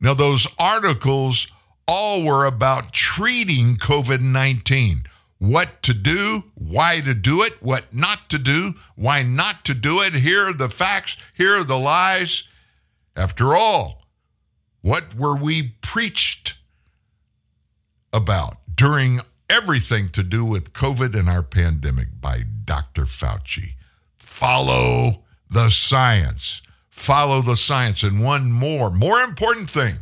Now, those articles all were about treating COVID 19. What to do, why to do it, what not to do, why not to do it. Here are the facts, here are the lies. After all, what were we preached about during everything to do with COVID and our pandemic by Dr. Fauci? Follow the science. Follow the science. And one more, more important thing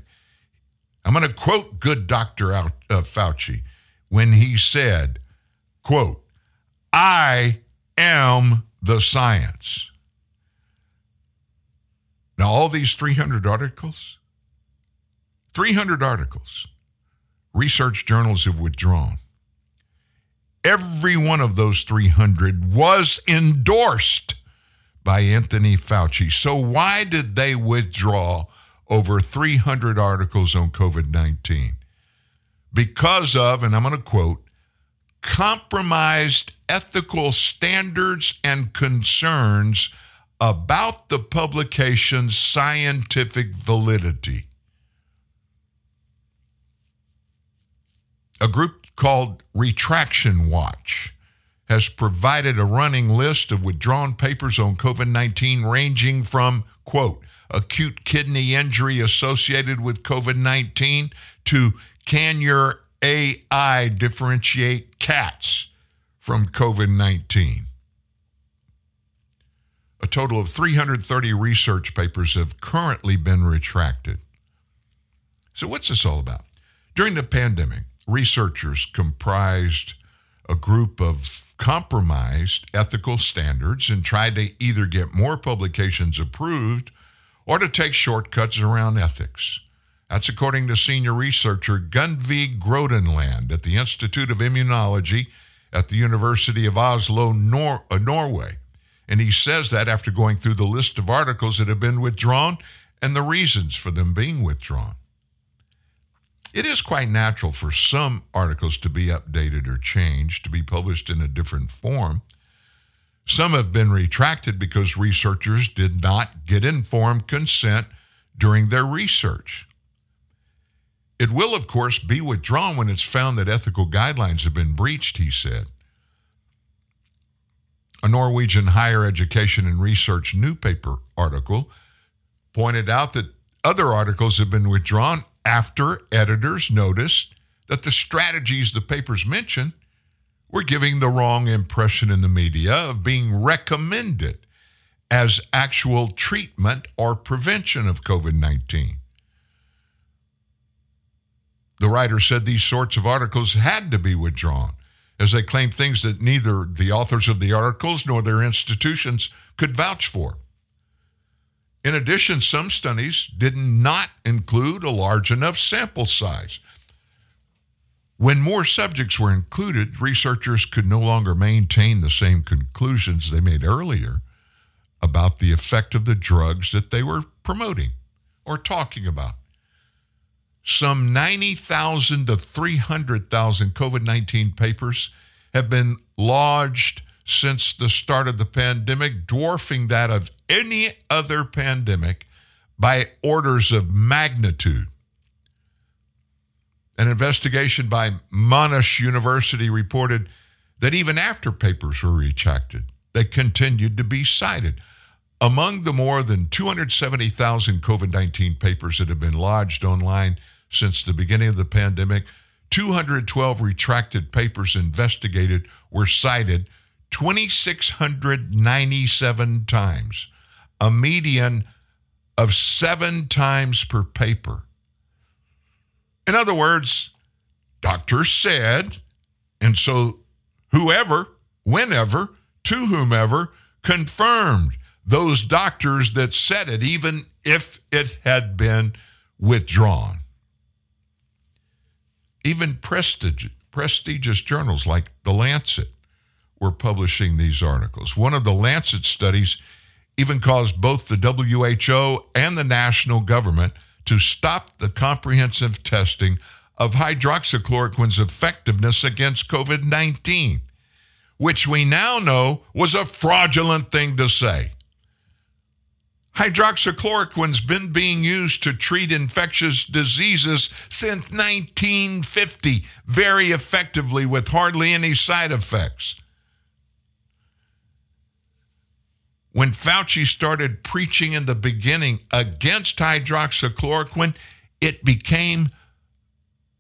I'm going to quote good Dr. uh, Fauci when he said, quote, I am the science. Now, all these 300 articles, 300 articles, research journals have withdrawn. Every one of those 300 was endorsed by Anthony Fauci. So, why did they withdraw over 300 articles on COVID 19 because of, and I'm going to quote, compromised ethical standards and concerns about the publication's scientific validity. A group called Retraction Watch has provided a running list of withdrawn papers on COVID 19 ranging from, quote, acute kidney injury associated with COVID 19 to can your AI differentiate cats from COVID 19. A total of 330 research papers have currently been retracted. So, what's this all about? During the pandemic, researchers comprised a group of compromised ethical standards and tried to either get more publications approved or to take shortcuts around ethics. That's according to senior researcher Gunnveig Grodenland at the Institute of Immunology at the University of Oslo, Nor- uh, Norway. And he says that after going through the list of articles that have been withdrawn and the reasons for them being withdrawn. It is quite natural for some articles to be updated or changed, to be published in a different form. Some have been retracted because researchers did not get informed consent during their research. It will, of course, be withdrawn when it's found that ethical guidelines have been breached, he said. A Norwegian higher education and research newspaper article pointed out that other articles have been withdrawn after editors noticed that the strategies the papers mentioned were giving the wrong impression in the media of being recommended as actual treatment or prevention of COVID 19. The writer said these sorts of articles had to be withdrawn, as they claimed things that neither the authors of the articles nor their institutions could vouch for. In addition, some studies did not include a large enough sample size. When more subjects were included, researchers could no longer maintain the same conclusions they made earlier about the effect of the drugs that they were promoting or talking about. Some 90,000 to 300,000 COVID 19 papers have been lodged since the start of the pandemic, dwarfing that of any other pandemic by orders of magnitude. An investigation by Monash University reported that even after papers were retracted, they continued to be cited. Among the more than 270,000 COVID 19 papers that have been lodged online since the beginning of the pandemic, 212 retracted papers investigated were cited 2,697 times, a median of seven times per paper. In other words, doctors said, and so whoever, whenever, to whomever confirmed those doctors that said it, even if it had been withdrawn. Even prestige, prestigious journals like The Lancet were publishing these articles. One of the Lancet studies even caused both the WHO and the national government to stop the comprehensive testing of hydroxychloroquine's effectiveness against COVID 19, which we now know was a fraudulent thing to say. Hydroxychloroquine's been being used to treat infectious diseases since 1950 very effectively with hardly any side effects. When Fauci started preaching in the beginning against hydroxychloroquine, it became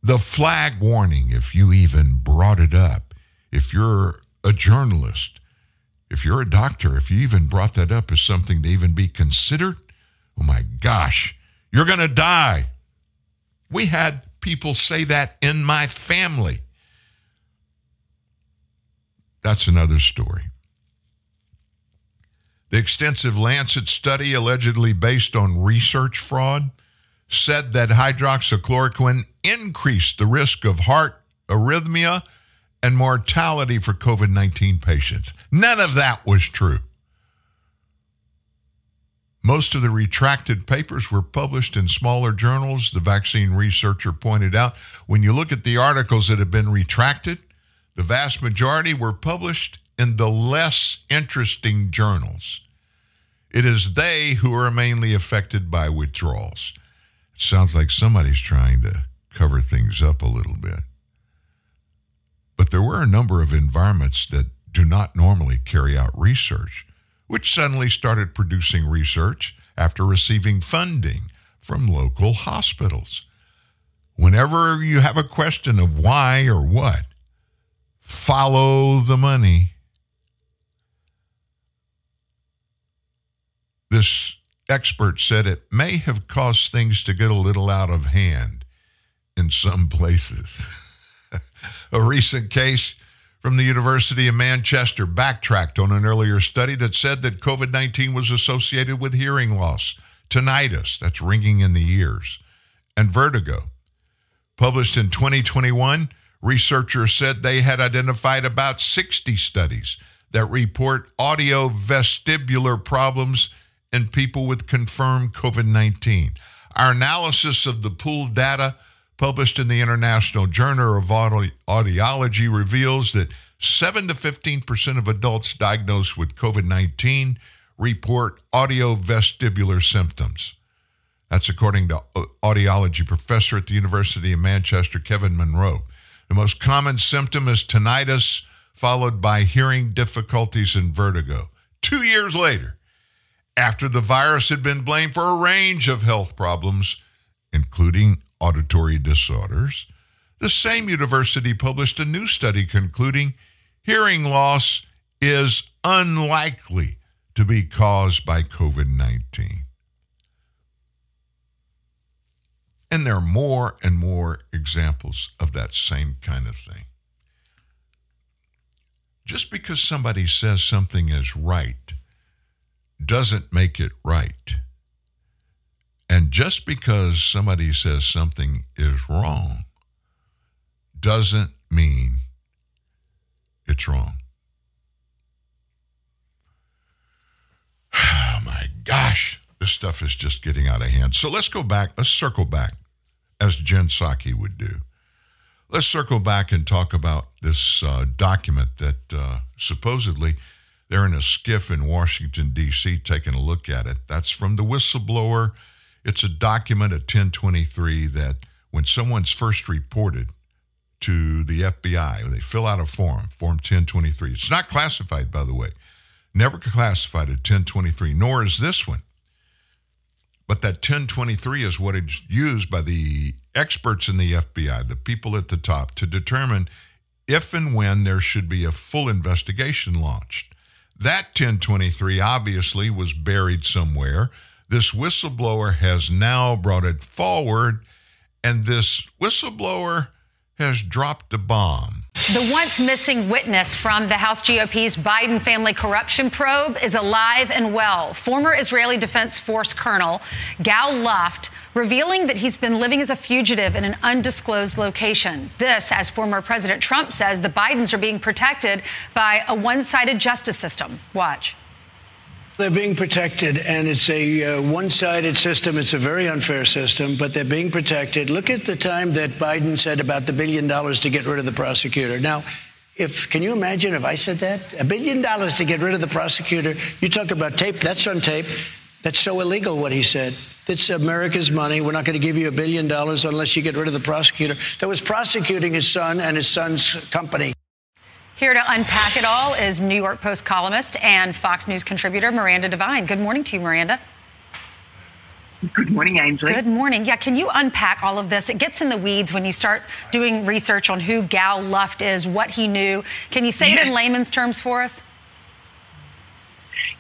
the flag warning if you even brought it up. If you're a journalist, if you're a doctor, if you even brought that up as something to even be considered, oh my gosh, you're going to die. We had people say that in my family. That's another story. The extensive Lancet study, allegedly based on research fraud, said that hydroxychloroquine increased the risk of heart arrhythmia and mortality for COVID 19 patients. None of that was true. Most of the retracted papers were published in smaller journals, the vaccine researcher pointed out. When you look at the articles that have been retracted, the vast majority were published in the less interesting journals. It is they who are mainly affected by withdrawals. It sounds like somebody's trying to cover things up a little bit. But there were a number of environments that do not normally carry out research, which suddenly started producing research after receiving funding from local hospitals. Whenever you have a question of why or what, follow the money. This expert said it may have caused things to get a little out of hand in some places. a recent case from the University of Manchester backtracked on an earlier study that said that COVID 19 was associated with hearing loss, tinnitus, that's ringing in the ears, and vertigo. Published in 2021, researchers said they had identified about 60 studies that report audio vestibular problems in people with confirmed COVID 19. Our analysis of the pooled data published in the International Journal of Audi- Audiology reveals that 7 to 15% of adults diagnosed with COVID 19 report audio vestibular symptoms. That's according to audiology professor at the University of Manchester, Kevin Munro. The most common symptom is tinnitus, followed by hearing difficulties and vertigo. Two years later, after the virus had been blamed for a range of health problems, including auditory disorders, the same university published a new study concluding hearing loss is unlikely to be caused by COVID 19. And there are more and more examples of that same kind of thing. Just because somebody says something is right doesn't make it right. And just because somebody says something is wrong doesn't mean it's wrong. Oh my gosh, this stuff is just getting out of hand. So let's go back, let's circle back, as Jen Psaki would do. Let's circle back and talk about this uh, document that uh, supposedly they're in a SCIF in Washington, D.C., taking a look at it. That's from the whistleblower. It's a document at 1023 that when someone's first reported to the FBI, they fill out a form, Form 1023. It's not classified, by the way. Never classified at 1023, nor is this one. But that 1023 is what is used by the experts in the FBI, the people at the top, to determine if and when there should be a full investigation launched. That 1023 obviously was buried somewhere. This whistleblower has now brought it forward, and this whistleblower has dropped the bomb. The once missing witness from the House GOP's Biden family corruption probe is alive and well. Former Israeli Defense Force Colonel Gal Luft revealing that he's been living as a fugitive in an undisclosed location. This, as former President Trump says, the Bidens are being protected by a one sided justice system. Watch. They're being protected, and it's a uh, one sided system. It's a very unfair system, but they're being protected. Look at the time that Biden said about the billion dollars to get rid of the prosecutor. Now, if can you imagine if I said that? A billion dollars to get rid of the prosecutor. You talk about tape, that's on tape. That's so illegal what he said. It's America's money. We're not going to give you a billion dollars unless you get rid of the prosecutor that was prosecuting his son and his son's company. Here to unpack it all is New York Post columnist and Fox News contributor Miranda Devine. Good morning to you, Miranda. Good morning, Ainsley. Good morning. Yeah, can you unpack all of this? It gets in the weeds when you start doing research on who Gal Luft is, what he knew. Can you say yeah. it in layman's terms for us?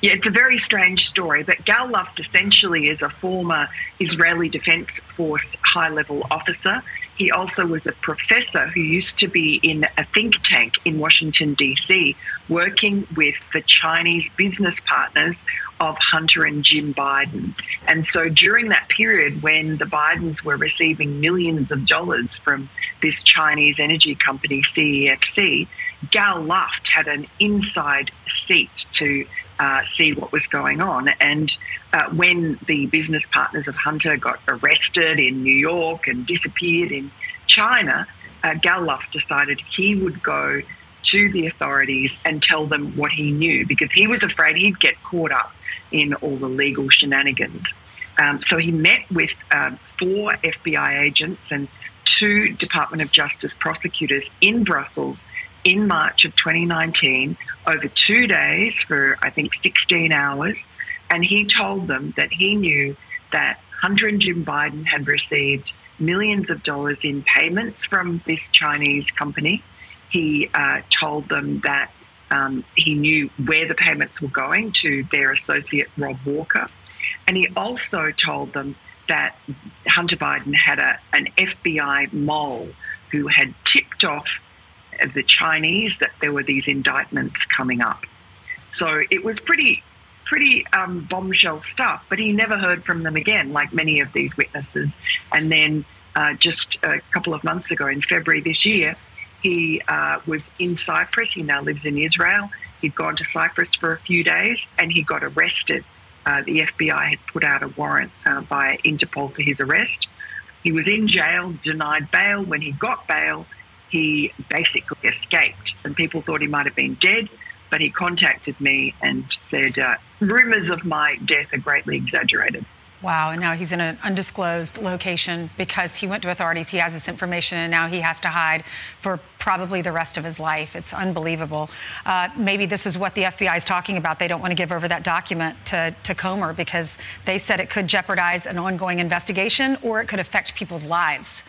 Yeah, it's a very strange story, but Gal Luft essentially is a former Israeli Defense Force high level officer. He also was a professor who used to be in a think tank in Washington, D.C., working with the Chinese business partners of Hunter and Jim Biden. And so during that period when the Bidens were receiving millions of dollars from this Chinese energy company, CEFC, Gal Luft had an inside seat to uh, see what was going on. And uh, when the business partners of Hunter got arrested in New York and disappeared in China, uh, Gal Luft decided he would go to the authorities and tell them what he knew because he was afraid he'd get caught up in all the legal shenanigans. Um, so he met with um, four FBI agents and two Department of Justice prosecutors in Brussels in March of 2019 over two days for, I think, 16 hours. And he told them that he knew that Hunter and Jim Biden had received millions of dollars in payments from this Chinese company. He uh, told them that um, he knew where the payments were going to their associate Rob Walker. And he also told them that Hunter Biden had a, an FBI mole who had tipped off the Chinese that there were these indictments coming up. So it was pretty, pretty um, bombshell stuff. But he never heard from them again, like many of these witnesses. And then uh, just a couple of months ago, in February this year, he uh, was in Cyprus. He now lives in Israel. He'd gone to Cyprus for a few days and he got arrested. Uh, the FBI had put out a warrant uh, by Interpol for his arrest. He was in jail, denied bail. When he got bail, he basically escaped, and people thought he might have been dead. But he contacted me and said, uh, rumors of my death are greatly exaggerated. Wow, and now he's in an undisclosed location because he went to authorities. He has this information, and now he has to hide for probably the rest of his life. It's unbelievable. Uh, maybe this is what the FBI is talking about. They don't want to give over that document to, to Comer because they said it could jeopardize an ongoing investigation or it could affect people's lives.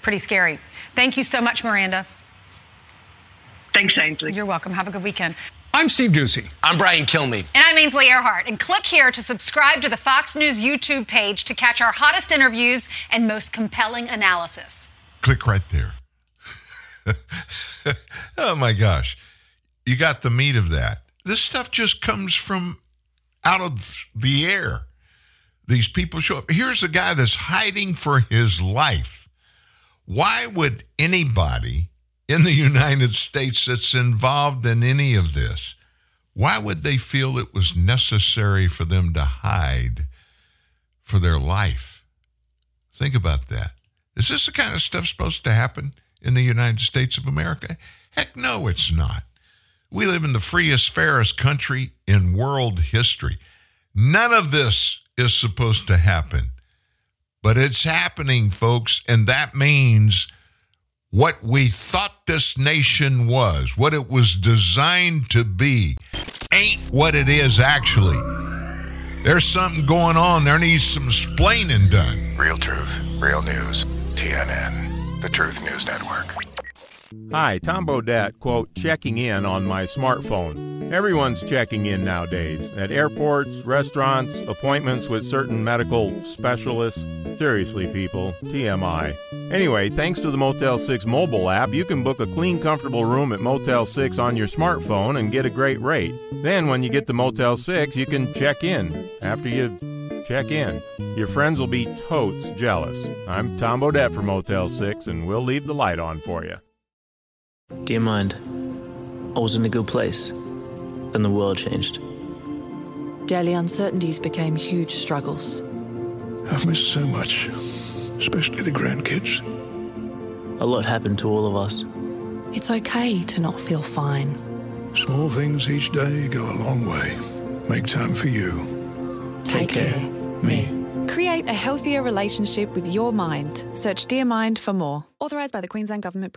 Pretty scary. Thank you so much, Miranda. Thanks, Ainsley. You're welcome. Have a good weekend. I'm Steve Doocy. I'm Brian Kilmeade. And I'm Ainsley Earhardt. And click here to subscribe to the Fox News YouTube page to catch our hottest interviews and most compelling analysis. Click right there. oh my gosh. You got the meat of that. This stuff just comes from out of the air. These people show up. Here's a guy that's hiding for his life. Why would anybody in the United States that's involved in any of this, why would they feel it was necessary for them to hide for their life? Think about that. Is this the kind of stuff supposed to happen in the United States of America? Heck no, it's not. We live in the freest, fairest country in world history. None of this is supposed to happen. But it's happening, folks, and that means what we thought this nation was, what it was designed to be, ain't what it is actually. There's something going on. There needs some splaining done. Real truth, real news. TNN, the Truth News Network. Hi, Tom Bodett, quote, checking in on my smartphone. Everyone's checking in nowadays at airports, restaurants, appointments with certain medical specialists. Seriously, people, TMI. Anyway, thanks to the Motel 6 mobile app, you can book a clean, comfortable room at Motel 6 on your smartphone and get a great rate. Then, when you get to Motel 6, you can check in. After you check in, your friends will be totes jealous. I'm Tom Bodett from Motel 6, and we'll leave the light on for you. Do you mind? I was in a good place. Then the world changed. Daily uncertainties became huge struggles. I've missed so much, especially the grandkids. A lot happened to all of us. It's okay to not feel fine. Small things each day go a long way. Make time for you. Take care. Me. Create a healthier relationship with your mind. Search Dear Mind for more. Authorised by the Queensland Government.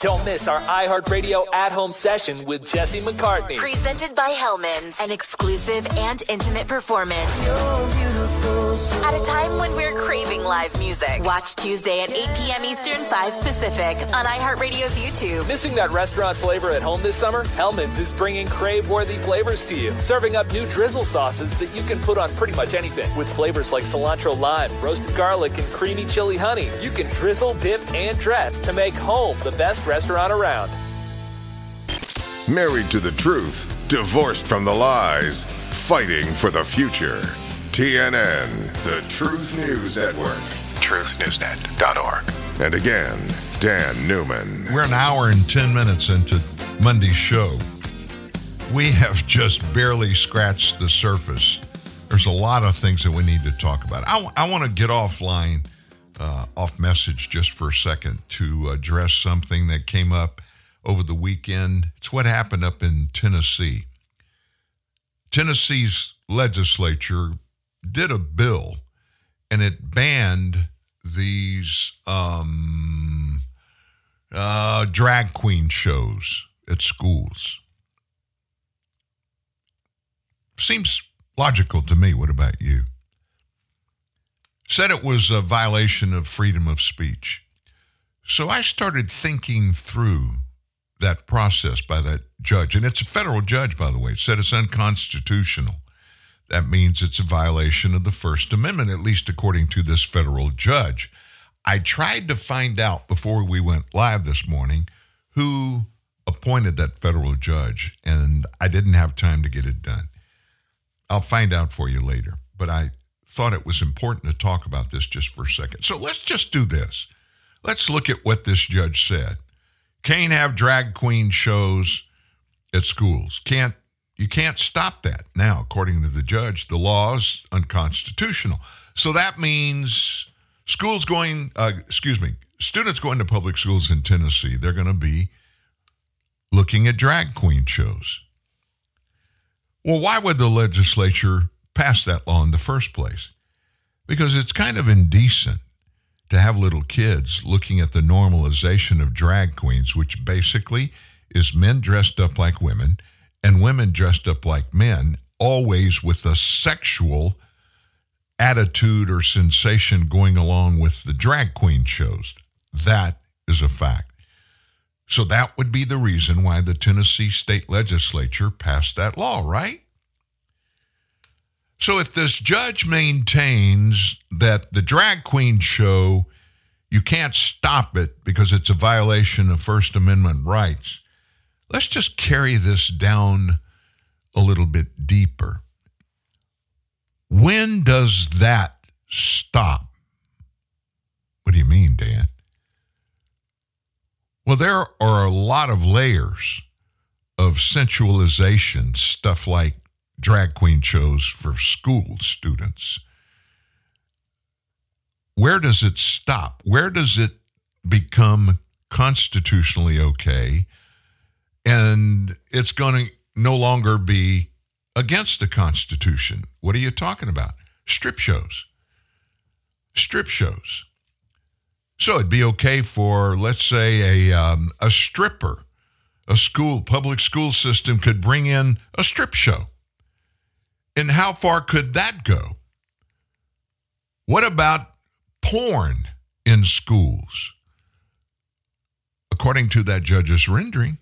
Don't miss our iHeartRadio at home session with Jesse McCartney. Presented by Hellmann's, an exclusive and intimate performance. At a time when we're craving live music. Watch Tuesday at 8 p.m. Eastern, 5 Pacific on iHeartRadio's YouTube. Missing that restaurant flavor at home this summer? Hellmann's is bringing crave worthy flavors to you, serving up new drizzle sauces that you can put on pretty much anything. With flavors like cilantro lime, roasted garlic, and creamy chili honey, you can drizzle, dip, and dress to make home the best restaurant around. Married to the truth, divorced from the lies, fighting for the future. TNN, the Truth News Network. TruthNewsNet.org. And again, Dan Newman. We're an hour and 10 minutes into Monday's show. We have just barely scratched the surface. There's a lot of things that we need to talk about. I, I want to get offline, uh, off message just for a second to address something that came up over the weekend. It's what happened up in Tennessee. Tennessee's legislature did a bill and it banned these um, uh, drag queen shows at schools. Seems logical to me. What about you? Said it was a violation of freedom of speech. So I started thinking through that process by that judge. And it's a federal judge, by the way. It said it's unconstitutional. That means it's a violation of the First Amendment, at least according to this federal judge. I tried to find out before we went live this morning who appointed that federal judge, and I didn't have time to get it done. I'll find out for you later, but I thought it was important to talk about this just for a second. So let's just do this. Let's look at what this judge said. Can't have drag queen shows at schools. Can't you can't stop that now, according to the judge. The law is unconstitutional. So that means schools going, uh, excuse me, students going to public schools in Tennessee, they're going to be looking at drag queen shows. Well, why would the legislature pass that law in the first place? Because it's kind of indecent to have little kids looking at the normalization of drag queens, which basically is men dressed up like women and women dressed up like men, always with a sexual attitude or sensation going along with the drag queen shows. That is a fact. So that would be the reason why the Tennessee state legislature passed that law, right? So if this judge maintains that the drag queen show, you can't stop it because it's a violation of First Amendment rights, let's just carry this down a little bit deeper. When does that stop? What do you mean, Dan? Well, there are a lot of layers of sensualization, stuff like drag queen shows for school students. Where does it stop? Where does it become constitutionally okay and it's going to no longer be against the Constitution? What are you talking about? Strip shows. Strip shows. So it'd be okay for, let's say, a, um, a stripper, a school, public school system could bring in a strip show. And how far could that go? What about porn in schools? According to that judge's rendering,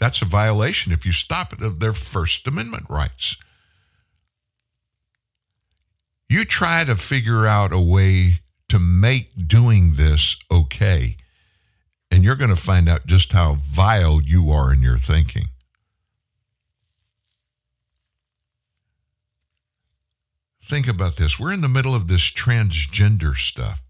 that's a violation if you stop it of their First Amendment rights. You try to figure out a way to make doing this okay, and you're going to find out just how vile you are in your thinking. think about this. We're in the middle of this transgender stuff.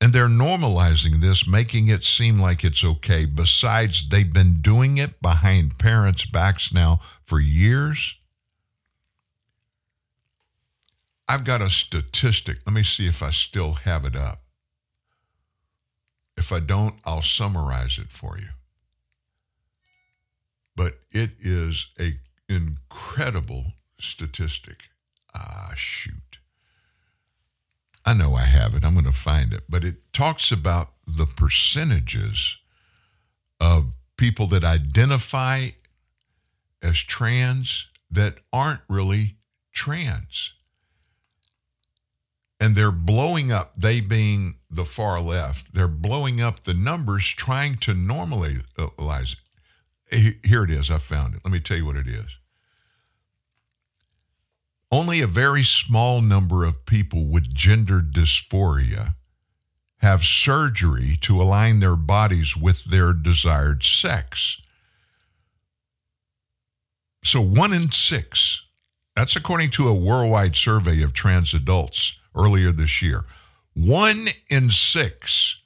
And they're normalizing this, making it seem like it's okay. Besides, they've been doing it behind parents' backs now for years. I've got a statistic. Let me see if I still have it up. If I don't, I'll summarize it for you. But it is a incredible statistic. Ah, shoot. I know I have it. I'm going to find it. But it talks about the percentages of people that identify as trans that aren't really trans. And they're blowing up, they being the far left, they're blowing up the numbers trying to normalize it. Here it is. I found it. Let me tell you what it is only a very small number of people with gender dysphoria have surgery to align their bodies with their desired sex. So, one in six, that's according to a worldwide survey of trans adults earlier this year. One in six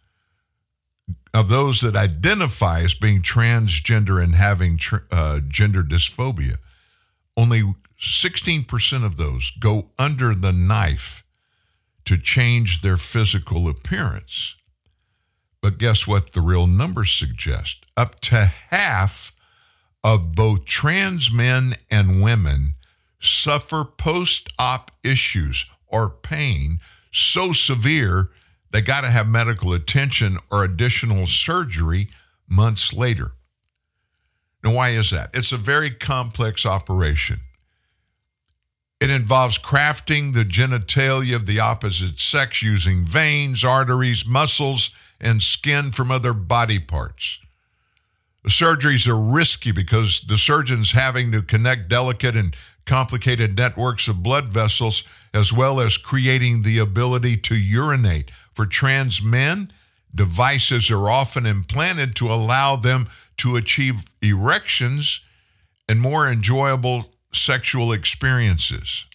of those that identify as being transgender and having uh, gender dysphoria, only 16% of those go under the knife to change their physical appearance. But guess what the real numbers suggest? Up to half of both trans men and women suffer post op issues or pain so severe they got to have medical attention or additional surgery months later. Now, why is that? It's a very complex operation. It involves crafting the genitalia of the opposite sex using veins, arteries, muscles, and skin from other body parts. The surgeries are risky because the surgeon's having to connect delicate and complicated networks of blood vessels, as well as creating the ability to urinate. For trans men, devices are often implanted to allow them to achieve erections and more enjoyable sexual experiences.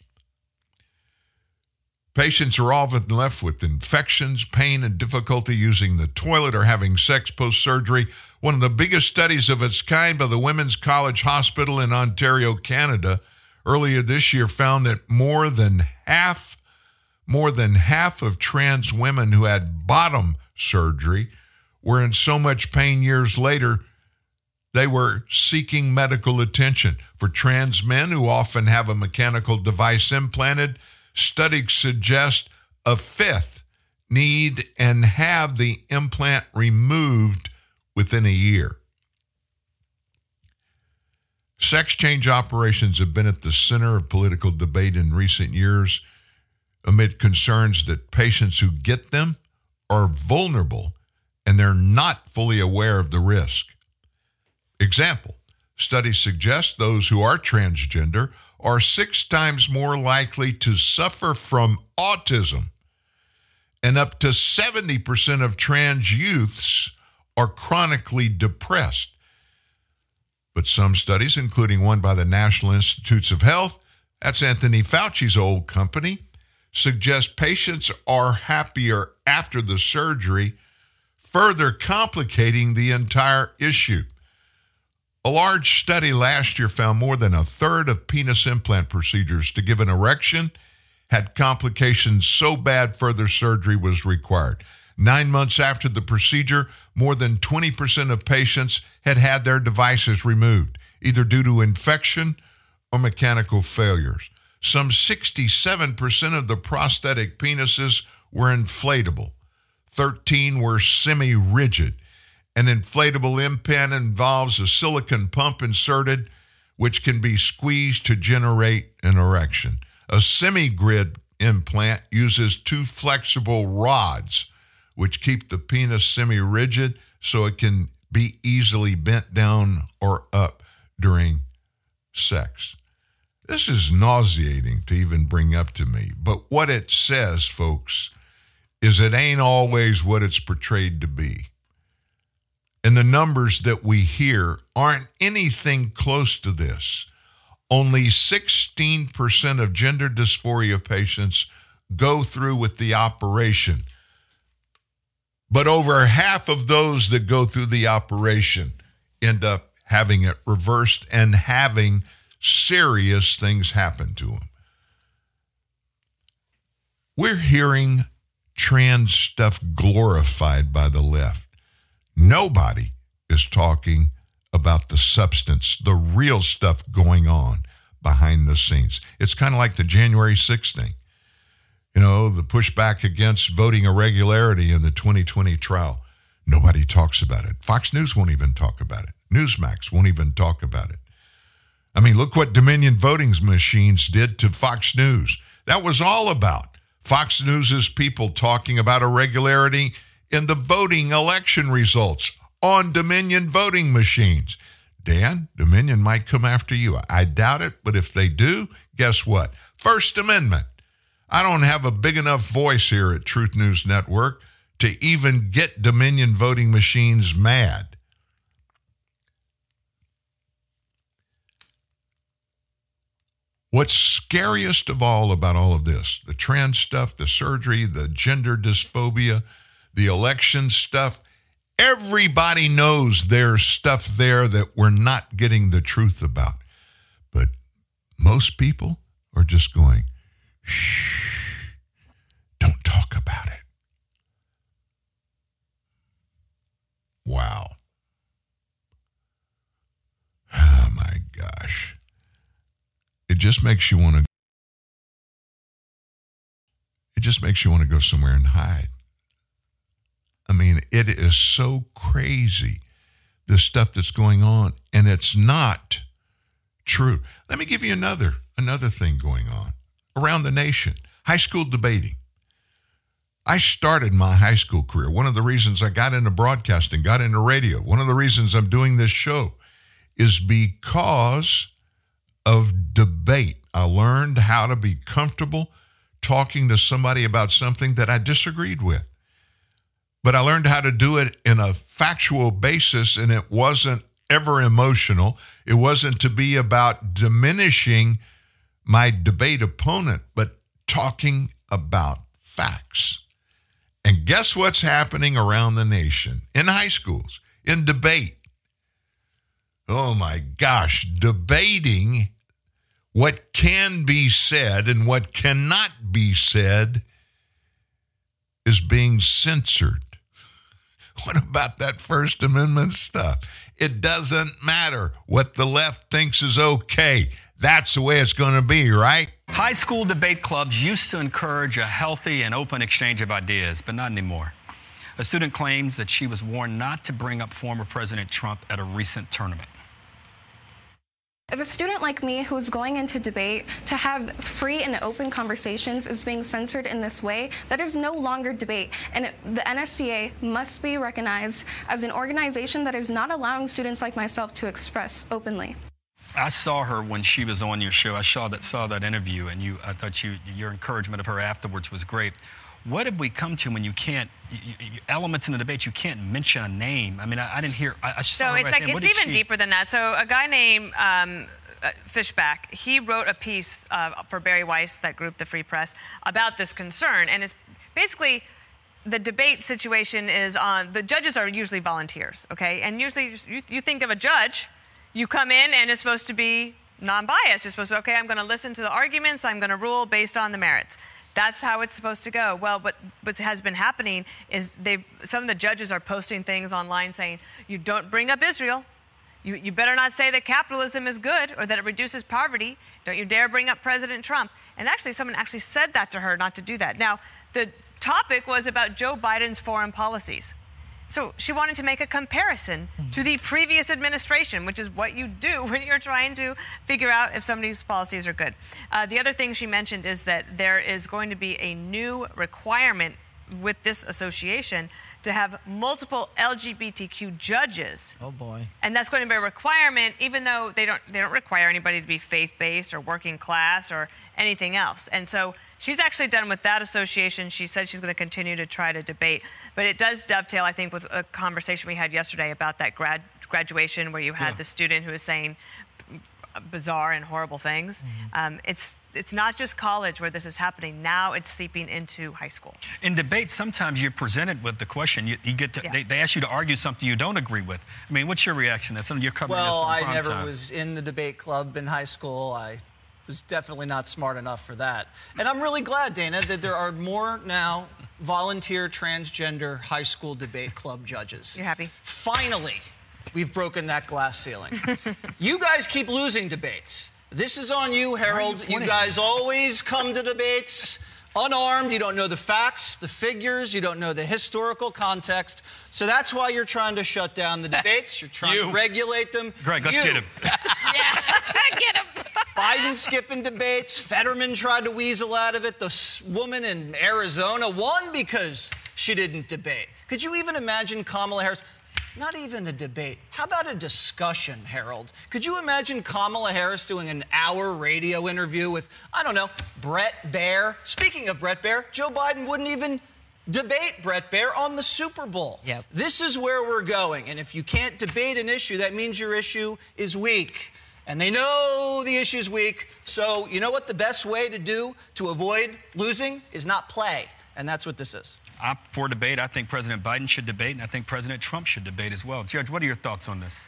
Patients are often left with infections, pain, and difficulty using the toilet or having sex post surgery. One of the biggest studies of its kind by the Women's College Hospital in Ontario, Canada, earlier this year found that more than half more than half of trans women who had bottom surgery were in so much pain years later they were seeking medical attention. For trans men who often have a mechanical device implanted, studies suggest a fifth need and have the implant removed within a year. Sex change operations have been at the center of political debate in recent years amid concerns that patients who get them are vulnerable and they're not fully aware of the risk. Example studies suggest those who are transgender are six times more likely to suffer from autism, and up to 70% of trans youths are chronically depressed. But some studies, including one by the National Institutes of Health, that's Anthony Fauci's old company, suggest patients are happier after the surgery, further complicating the entire issue. A large study last year found more than a third of penis implant procedures to give an erection had complications so bad further surgery was required. Nine months after the procedure, more than 20% of patients had had their devices removed, either due to infection or mechanical failures. Some 67% of the prosthetic penises were inflatable, 13 were semi rigid. An inflatable implant involves a silicon pump inserted, which can be squeezed to generate an erection. A semi grid implant uses two flexible rods, which keep the penis semi rigid so it can be easily bent down or up during sex. This is nauseating to even bring up to me, but what it says, folks, is it ain't always what it's portrayed to be. And the numbers that we hear aren't anything close to this. Only 16% of gender dysphoria patients go through with the operation. But over half of those that go through the operation end up having it reversed and having serious things happen to them. We're hearing trans stuff glorified by the left. Nobody is talking about the substance, the real stuff going on behind the scenes. It's kind of like the January 6th thing. You know, the pushback against voting irregularity in the 2020 trial. Nobody talks about it. Fox News won't even talk about it. Newsmax won't even talk about it. I mean, look what Dominion voting machines did to Fox News. That was all about Fox News's people talking about irregularity in the voting election results on Dominion voting machines. Dan, Dominion might come after you. I doubt it, but if they do, guess what? First Amendment. I don't have a big enough voice here at Truth News Network to even get Dominion voting machines mad. What's scariest of all about all of this, the trans stuff, the surgery, the gender dysphoria, the election stuff. Everybody knows there's stuff there that we're not getting the truth about. But most people are just going, shh, don't talk about it. Wow. Oh my gosh. It just makes you want to. It just makes you want to go somewhere and hide. I mean, it is so crazy the stuff that's going on and it's not true. Let me give you another another thing going on around the nation. High school debating. I started my high school career. One of the reasons I got into broadcasting, got into radio, one of the reasons I'm doing this show is because of debate. I learned how to be comfortable talking to somebody about something that I disagreed with. But I learned how to do it in a factual basis, and it wasn't ever emotional. It wasn't to be about diminishing my debate opponent, but talking about facts. And guess what's happening around the nation in high schools, in debate? Oh my gosh, debating what can be said and what cannot be said is being censored. What about that First Amendment stuff? It doesn't matter what the left thinks is okay. That's the way it's going to be, right? High school debate clubs used to encourage a healthy and open exchange of ideas, but not anymore. A student claims that she was warned not to bring up former President Trump at a recent tournament. If a student like me who's going into debate to have free and open conversations is being censored in this way, that is no longer debate. And the NSDA must be recognized as an organization that is not allowing students like myself to express openly. I saw her when she was on your show. I saw that saw that interview, and you. I thought you your encouragement of her afterwards was great. What have we come to when you can't you, you, elements in the debate? You can't mention a name. I mean, I, I didn't hear. I, I So it's right like then. It's even she- deeper than that. So a guy named um, uh, Fishback, he wrote a piece uh, for Bari Weiss, that group, the Free Press, about this concern, and it's basically the debate situation is on the judges are usually volunteers, okay, and usually you, you think of a judge, you come in and it's supposed to be non-biased. You're supposed to okay, I'm going to listen to the arguments, I'm going to rule based on the merits. That's how it's supposed to go. Well, what, what has been happening is they some of the judges are posting things online saying, you don't bring up Israel. You, you better not say that capitalism is good or that it reduces poverty. Don't you dare bring up President Trump. And actually, someone actually said that to her not to do that. Now, the topic was about Joe Biden's foreign policies. So she wanted to make a comparison to the previous administration, which is what you do when you're trying to figure out if somebody's policies are good. Uh, the other thing she mentioned is that there is going to be a new requirement with this association to have multiple LGBTQ judges. Oh boy. And that's going to be a requirement, even though they don't they don't require anybody to be faith-based or working class or anything else. And so she's actually done with that association. She said she's going to continue to try to debate, but it does dovetail, I think, with a conversation we had yesterday about that grad graduation where you had Yeah. the student who was saying bizarre and horrible things. Um, it's it's not just college where this is happening. Now it's seeping into high school. In debate, sometimes you're presented with the question. You, you get to, Yeah. they, they ask you to argue something you don't agree with. I mean, what's your reaction? That's something you're covering. Well, this I never time. was in the debate club in high school. I was definitely not smart enough for that. And I'm really glad, Dana, that there are more now volunteer transgender high school debate club judges. You happy? Finally, we've broken that glass ceiling. you guys keep losing debates. This is on you, Harold. You, pointing? guys always come to debates unarmed. You don't know the facts, the figures. You don't know the historical context. So that's why you're trying to shut down the debates. You're trying You. to regulate them. Greg, let's You. get him. Biden skipping debates. Fetterman tried to weasel out of it. The woman in Arizona won because she didn't debate. Could you even imagine Kamala Harris? Not even a debate. How about a discussion, Harold? Could you imagine Kamala Harris doing an hour radio interview with, I don't know, Bret Baier? Speaking of Bret Baier, Joe Biden wouldn't even debate Bret Baier on the Super Bowl. Yep. This is where we're going. And if you can't debate an issue, that means your issue is weak. And they know the issue's weak. So, you know what the best way to do to avoid losing is not play. And that's what this is. I'm for debate. I think President Biden should debate, and I think President Trump should debate as well. Judge, what are your thoughts on this?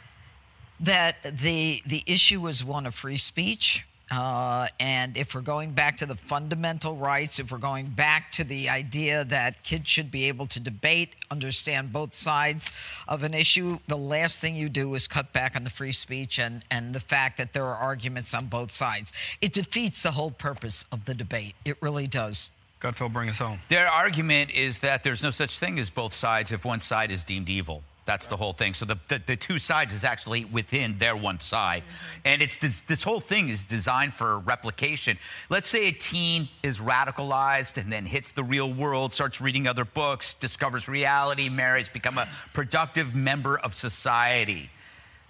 that the the issue is one of free speech. Uh, and if we're going back to the fundamental rights, if we're going back to the idea that kids should be able to debate, understand both sides of an issue, the last thing you do is cut back on the free speech and, and the fact that there are arguments on both sides. It defeats the whole purpose of the debate. It really does. Gutfeld, bring us home. Their argument is that there's no such thing as both sides if one side is deemed evil. That's the whole thing. So the, the, the, two sides is actually within their one side. Mm-hmm. And it's this, this whole thing is designed for replication. Let's say a teen is radicalized and then hits the real world, starts reading other books, discovers reality, marries, become a productive member of society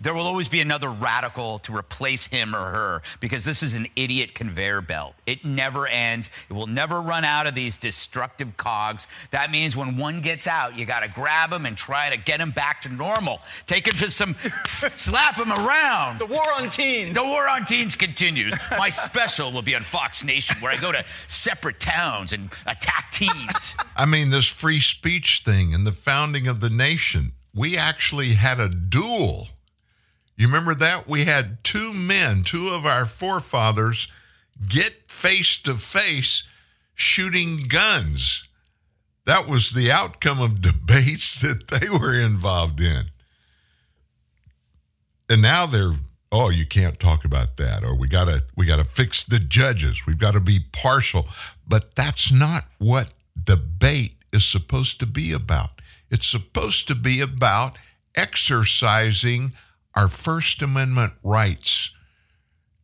there will always be another radical to replace him or her because this is an idiot conveyor belt. It never ends. It will never run out of these destructive cogs. That means when one gets out, you got to grab him and try to get him back to normal. Take him to some, slap him around. The war on teens. The war on teens continues. My special will be on Fox Nation where I go to separate towns and attack teens. I mean, this free speech thing and the founding of the nation, we actually had a duel you remember that? We had two men, two of our forefathers, get face to face shooting guns. That was the outcome of debates that they were involved in. And now they're oh you can't talk about that or we got to we got to fix the judges. We've got to be partial. But that's not what debate is supposed to be about. It's supposed to be about exercising our First Amendment rights.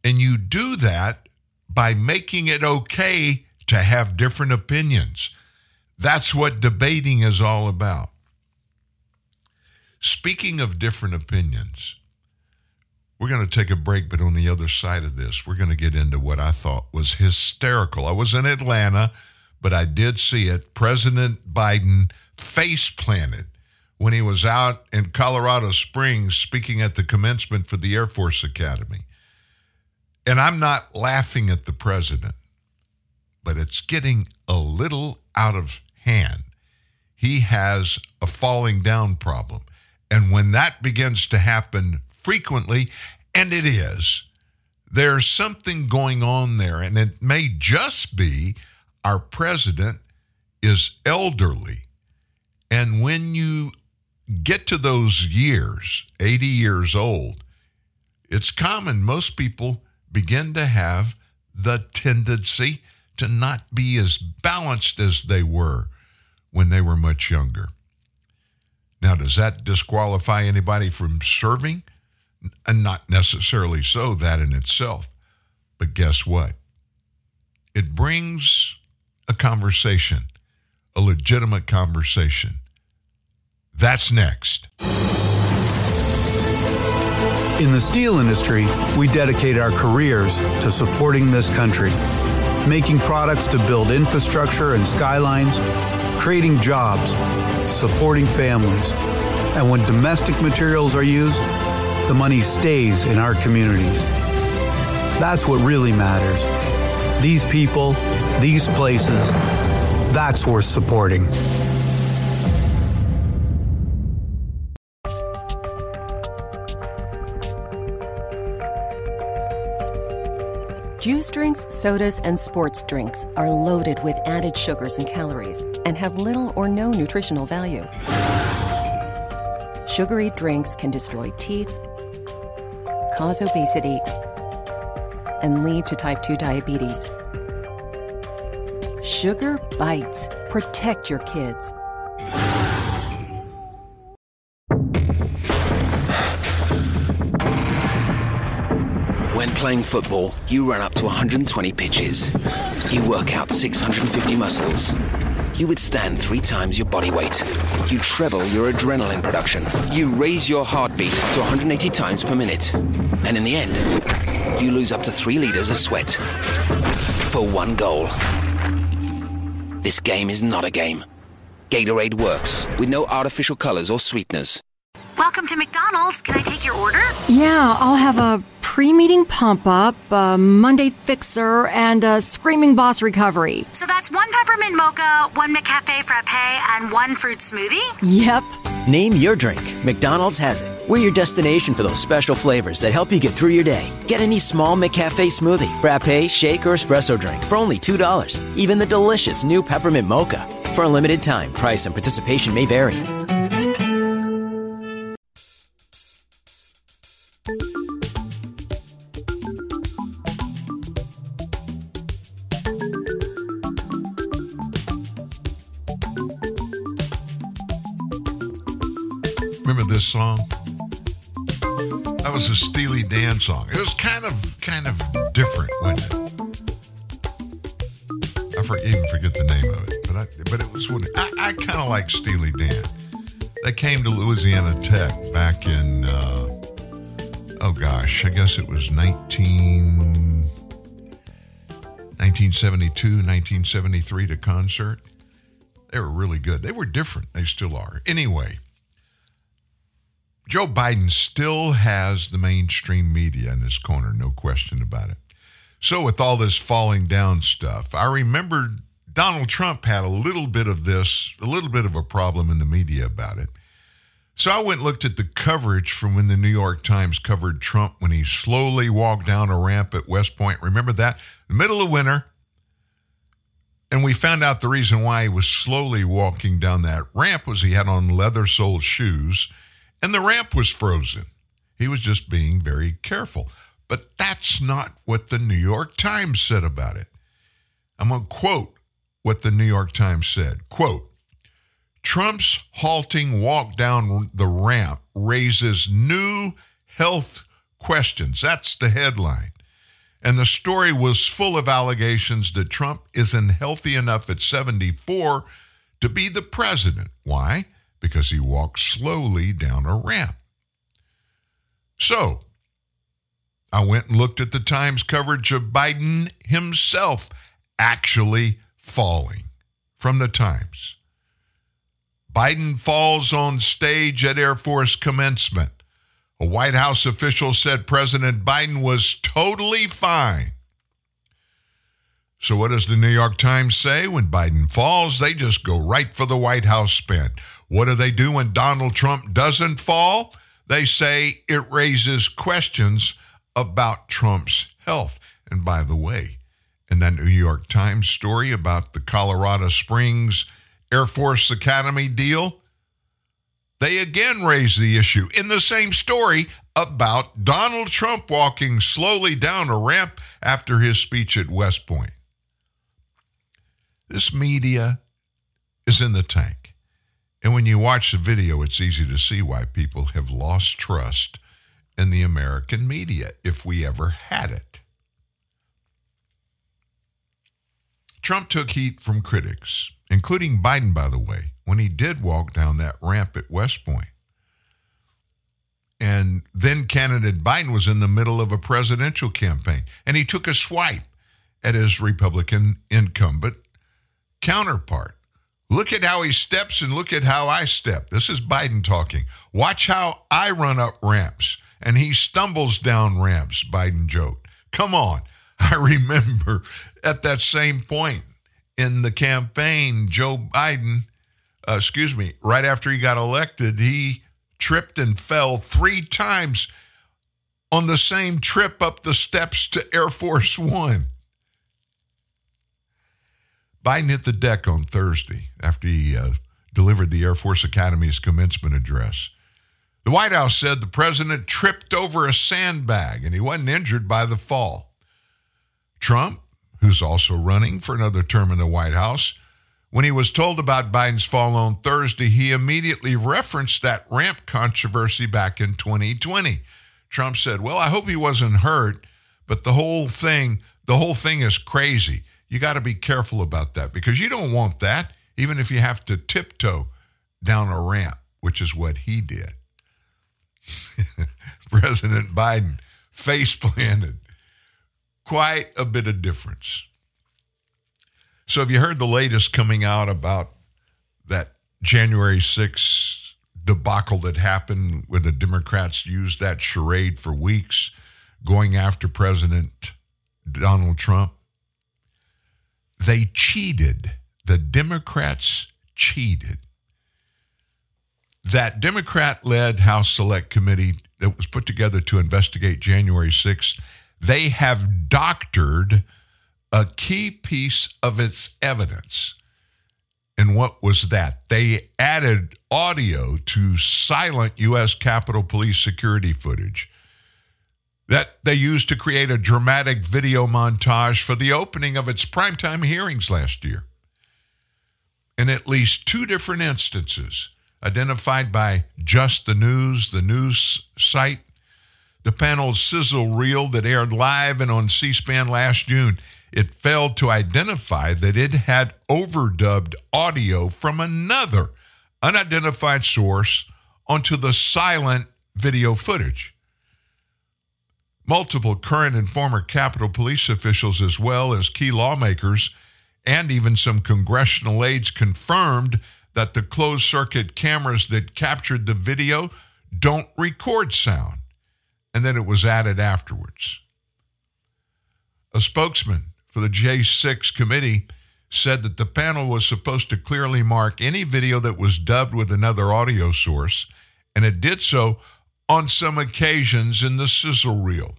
And you do that by making it okay to have different opinions. That's what debating is all about. Speaking of different opinions, we're going to take a break, but on the other side of this, we're going to get into what I thought was hysterical. I was in Atlanta, but I did see it. President Biden face planted when he was out in Colorado Springs speaking at the commencement for the Air Force Academy. And I'm not laughing at the president, but it's getting a little out of hand. He has a falling down problem. And when that begins to happen frequently, and it is, there's something going on there. And it may just be our president is elderly. And when you get to those years, 80 years old, it's common. Most people begin to have the tendency to not be as balanced as they were when they were much younger. Now, does that disqualify anybody from serving? And not necessarily so, that in itself. But guess what? It brings a conversation, a legitimate conversation that's next. In the steel industry, we dedicate our careers to supporting this country, making products to build infrastructure and skylines, creating jobs, supporting families. And when domestic materials are used, the money stays in our communities. That's what really matters. These people, these places, that's worth supporting. Juice drinks, sodas, and sports drinks are loaded with added sugars and calories and have little or no nutritional value. Sugary drinks can destroy teeth, cause obesity, and lead to type 2 diabetes. Sugar bites. Protect your kids. Playing football, you run up to 120 pitches. You work out 650 muscles. You withstand three times your body weight. You treble your adrenaline production. You raise your heartbeat to 180 times per minute. And in the end, you lose up to three liters of sweat. For one goal. This game is not a game. Gatorade works with no artificial colors or sweeteners. Welcome to McDonald's. Can I take your order? Yeah, I'll have a pre meeting pump up, a Monday fixer, and a screaming boss recovery. So that's one peppermint mocha, one McCafe frappe, and one fruit smoothie? Yep. Name your drink. McDonald's has it. We're your destination for those special flavors that help you get through your day. Get any small McCafe smoothie, frappe, shake, or espresso drink for only $2. Even the delicious new peppermint mocha. For a limited time, price and participation may vary. Song? That was a Steely Dan song. It was kind of kind of different, wasn't it? I for, even forget the name of it, but I, but it was I, I kind of like Steely Dan. They came to Louisiana Tech back in uh, oh gosh, I guess it was 19, 1972, 1973 to concert. They were really good. They were different. They still are. Anyway. Joe Biden still has the mainstream media in his corner, no question about it. So, with all this falling down stuff, I remember Donald Trump had a little bit of this, a little bit of a problem in the media about it. So, I went and looked at the coverage from when the New York Times covered Trump when he slowly walked down a ramp at West Point. Remember that? The middle of winter. And we found out the reason why he was slowly walking down that ramp was he had on leather soled shoes and the ramp was frozen. He was just being very careful. But that's not what the New York Times said about it. I'm going to quote what the New York Times said. Quote, Trump's halting walk down the ramp raises new health questions. That's the headline. And the story was full of allegations that Trump isn't healthy enough at 74 to be the president. Why? Because he walked slowly down a ramp. So, I went and looked at the Times coverage of Biden himself actually falling from the Times. Biden falls on stage at Air Force commencement. A White House official said President Biden was totally fine. So, what does the New York Times say? When Biden falls, they just go right for the White House spin. What do they do when Donald Trump doesn't fall? They say it raises questions about Trump's health. And by the way, in that New York Times story about the Colorado Springs Air Force Academy deal, they again raise the issue in the same story about Donald Trump walking slowly down a ramp after his speech at West Point. This media is in the tank. And when you watch the video, it's easy to see why people have lost trust in the American media, if we ever had it. Trump took heat from critics, including Biden, by the way, when he did walk down that ramp at West Point. And then candidate Biden was in the middle of a presidential campaign, and he took a swipe at his Republican incumbent counterpart. Look at how he steps and look at how I step. This is Biden talking. Watch how I run up ramps and he stumbles down ramps, Biden joked. Come on. I remember at that same point in the campaign, Joe Biden, uh, excuse me, right after he got elected, he tripped and fell three times on the same trip up the steps to Air Force One. Biden hit the deck on Thursday after he uh, delivered the Air Force Academy's commencement address. The White House said the president tripped over a sandbag and he wasn't injured by the fall. Trump, who's also running for another term in the White House, when he was told about Biden's fall on Thursday, he immediately referenced that ramp controversy back in 2020. Trump said, "Well, I hope he wasn't hurt, but the whole thing, the whole thing is crazy. You got to be careful about that because you don't want that, even if you have to tiptoe down a ramp, which is what he did. President Biden face planted. Quite a bit of difference. So, have you heard the latest coming out about that January 6th debacle that happened where the Democrats used that charade for weeks going after President Donald Trump? They cheated. The Democrats cheated. that Democrat led House Select Committee that was put together to investigate January 6th, they have doctored a key piece of its evidence. And what was that? They added audio to silent U.S. Capitol Police security footage that they used to create a dramatic video montage for the opening of its primetime hearings last year. In at least two different instances, identified by Just the News, the news site, the panel's sizzle reel that aired live and on C SPAN last June, it failed to identify that it had overdubbed audio from another unidentified source onto the silent video footage. Multiple current and former Capitol Police officials, as well as key lawmakers and even some congressional aides, confirmed that the closed circuit cameras that captured the video don't record sound, and then it was added afterwards. A spokesman for the J6 committee said that the panel was supposed to clearly mark any video that was dubbed with another audio source, and it did so on some occasions in the sizzle reel.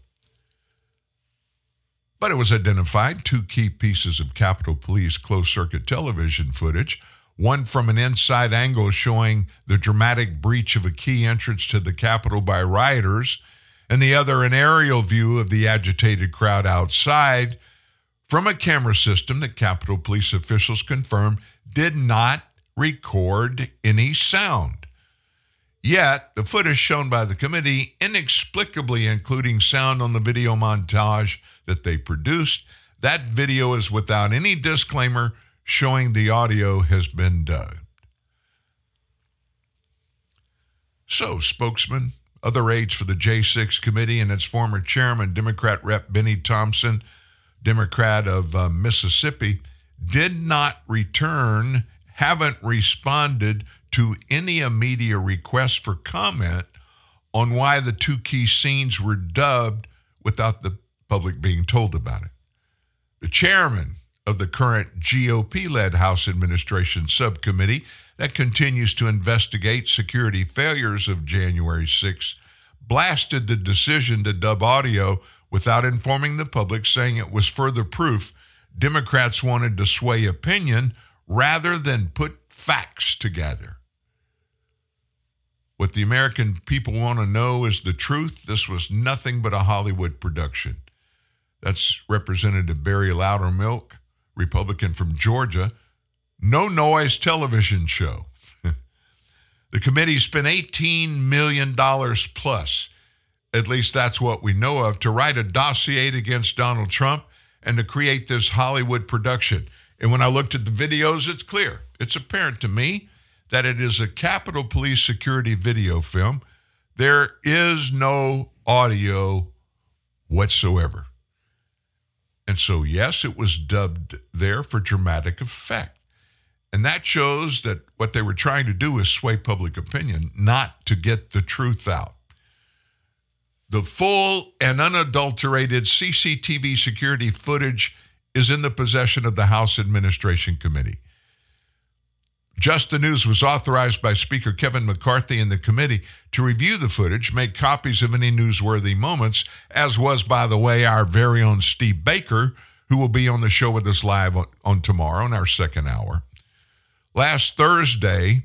But it was identified two key pieces of Capitol Police closed circuit television footage one from an inside angle showing the dramatic breach of a key entrance to the Capitol by rioters, and the other an aerial view of the agitated crowd outside from a camera system that Capitol Police officials confirmed did not record any sound. Yet, the footage shown by the committee, inexplicably including sound on the video montage that they produced, that video is without any disclaimer showing the audio has been dubbed. So, spokesman, other aides for the J6 committee and its former chairman, Democrat Rep. Bennie Thompson, Democrat of uh, Mississippi, did not return, haven't responded to any media requests for comment on why the two key scenes were dubbed without the public being told about it. The chairman of the current GOP led House Administration subcommittee that continues to investigate security failures of January 6 blasted the decision to dub audio without informing the public, saying it was further proof Democrats wanted to sway opinion rather than put facts together. What the American people want to know is the truth. This was nothing but a Hollywood production. That's Representative Barry Loudermilk, Republican from Georgia. No noise television show. the committee spent $18 million plus, at least that's what we know of, to write a dossier against Donald Trump and to create this Hollywood production. And when I looked at the videos, it's clear. It's apparent to me that it is a Capitol Police security video film. There is no audio whatsoever. And so, yes, it was dubbed there for dramatic effect. And that shows that what they were trying to do is sway public opinion, not to get the truth out. The full and unadulterated CCTV security footage is in the possession of the House Administration Committee. Just the News was authorized by Speaker Kevin McCarthy and the committee to review the footage, make copies of any newsworthy moments, as was, by the way, our very own Steve Baker, who will be on the show with us live on, on tomorrow in our second hour. Last Thursday,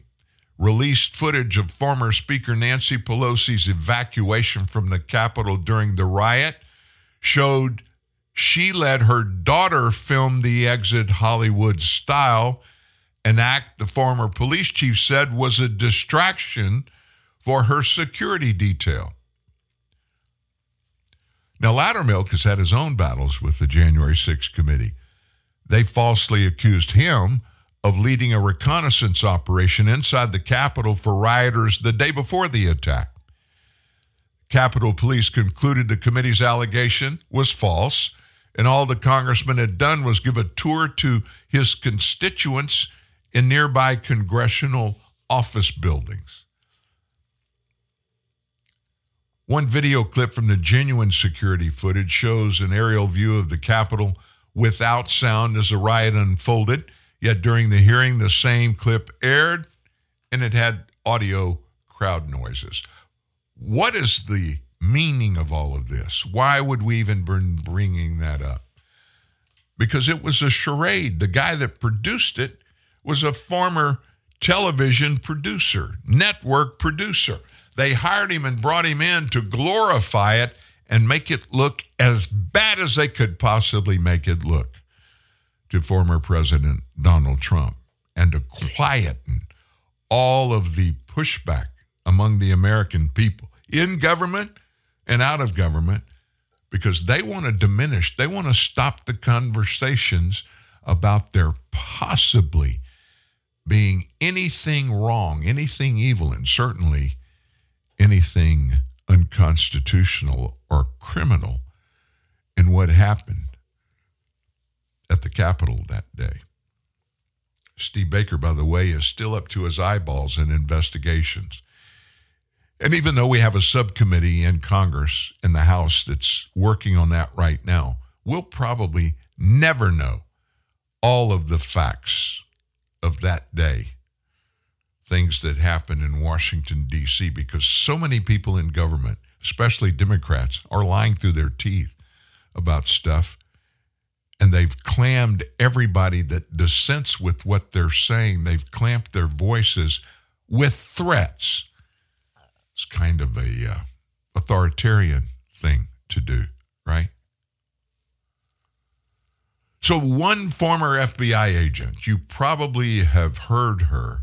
released footage of former Speaker Nancy Pelosi's evacuation from the Capitol during the riot showed she let her daughter film the exit Hollywood style an act the former police chief said was a distraction for her security detail. Now, Loudermilk has had his own battles with the January 6th committee. They falsely accused him of leading a reconnaissance operation inside the Capitol for rioters the day before the attack. Capitol Police concluded the committee's allegation was false, and all the congressman had done was give a tour to his constituents in nearby congressional office buildings. One video clip from the genuine security footage shows an aerial view of the Capitol without sound as the riot unfolded. Yet during the hearing, the same clip aired and it had audio crowd noises. What is the meaning of all of this? Why would we even bring bringing that up? Because it was a charade. The guy that produced it was a former television producer, network producer. They hired him and brought him in to glorify it and make it look as bad as they could possibly make it look to former President Donald Trump and to quieten all of the pushback among the American people in government and out of government because they want to diminish, they want to stop the conversations about there possibly being anything wrong, anything evil, and certainly anything unconstitutional or criminal in what happened at the Capitol that day. Steve Baker, by the way, is still up to his eyeballs in investigations. And even though we have a subcommittee in Congress, in the House, that's working on that right now, we'll probably never know all of the facts of that day, things that happened in Washington, D.C., because so many people in government, especially Democrats, are lying through their teeth about stuff. And they've clammed everybody that dissents with what they're saying, they've clamped their voices with threats. It's kind of a uh, authoritarian thing to do, right? So, one former FBI agent, you probably have heard her.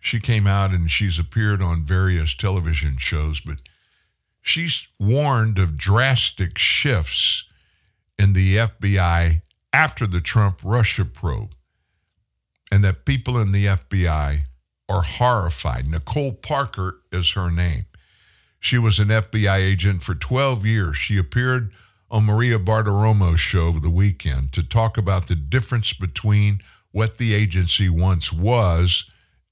She came out and she's appeared on various television shows, but she's warned of drastic shifts in the FBI after the Trump Russia probe, and that people in the FBI are horrified. Nicole Parker is her name. She was an FBI agent for 12 years. She appeared on Maria Bartiromo's show over the weekend to talk about the difference between what the agency once was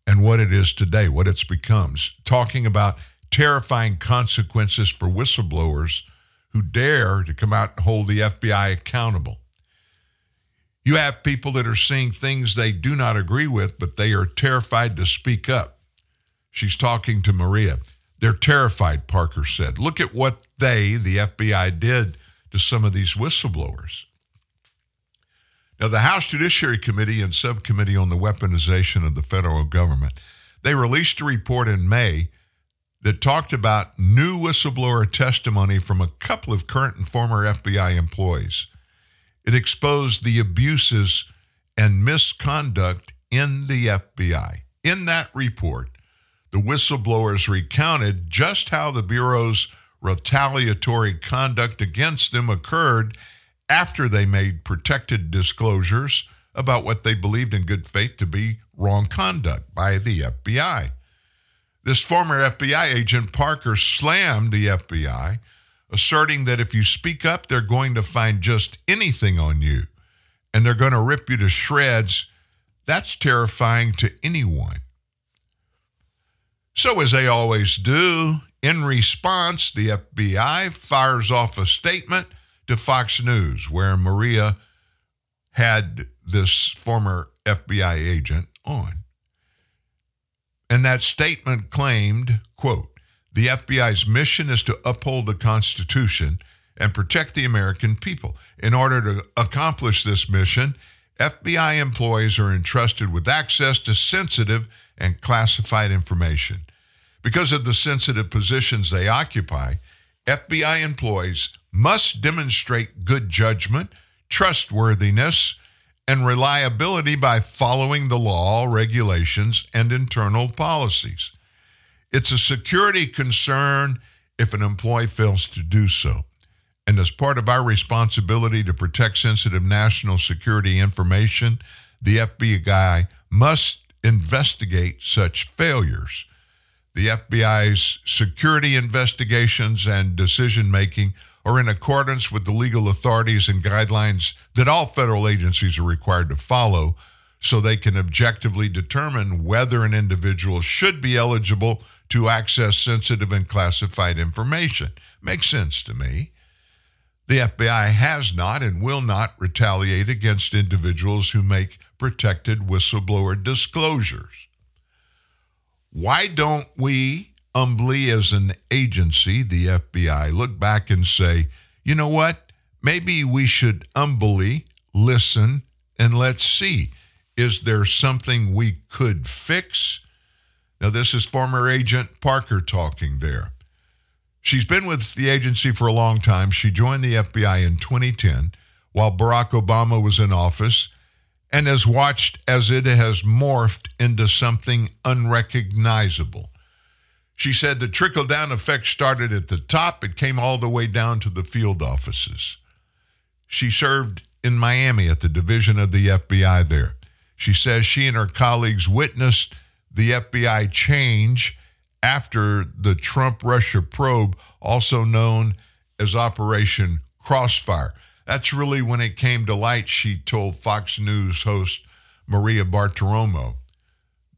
and what it is today, what it's become. Talking about terrifying consequences for whistleblowers who dare to come out and hold the FBI accountable. You have people that are seeing things they do not agree with, but they are terrified to speak up. She's talking to Maria. They're terrified, Parker said. Look at what they, the FBI, did to some of these whistleblowers. Now, the House Judiciary Committee and Subcommittee on the Weaponization of the Federal Government, they released a report in May that talked about new whistleblower testimony from a couple of current and former FBI employees. It exposed the abuses and misconduct in the FBI. In that report, the whistleblowers recounted just how the Bureau's retaliatory conduct against them occurred after they made protected disclosures about what they believed in good faith to be wrong conduct by the FBI. This former FBI agent Parker slammed the FBI, asserting that if you speak up, they're going to find just anything on you and they're going to rip you to shreds. That's terrifying to anyone. So, as they always do, in response, the FBI fires off a statement to Fox News where Maria had this former FBI agent on. And that statement claimed, quote, the FBI's mission is to uphold the Constitution and protect the American people. In order to accomplish this mission, FBI employees are entrusted with access to sensitive and classified information. Because of the sensitive positions they occupy, FBI employees must demonstrate good judgment, trustworthiness, and reliability by following the law, regulations, and internal policies. It's a security concern if an employee fails to do so. And as part of our responsibility to protect sensitive national security information, the FBI must investigate such failures. The FBI's security investigations and decision making are in accordance with the legal authorities and guidelines that all federal agencies are required to follow so they can objectively determine whether an individual should be eligible to access sensitive and classified information. Makes sense to me. The FBI has not and will not retaliate against individuals who make protected whistleblower disclosures. Why don't we, humbly as an agency, the FBI, look back and say, you know what? Maybe we should humbly listen and let's see. Is there something we could fix? Now, this is former agent Parker talking there. She's been with the agency for a long time. She joined the FBI in 2010 while Barack Obama was in office and has watched as it has morphed into something unrecognizable. She said the trickle down effect started at the top, it came all the way down to the field offices. She served in Miami at the division of the FBI there. She says she and her colleagues witnessed the FBI change after the Trump Russia probe, also known as Operation Crossfire. That's really when it came to light, she told Fox News host Maria Bartiromo.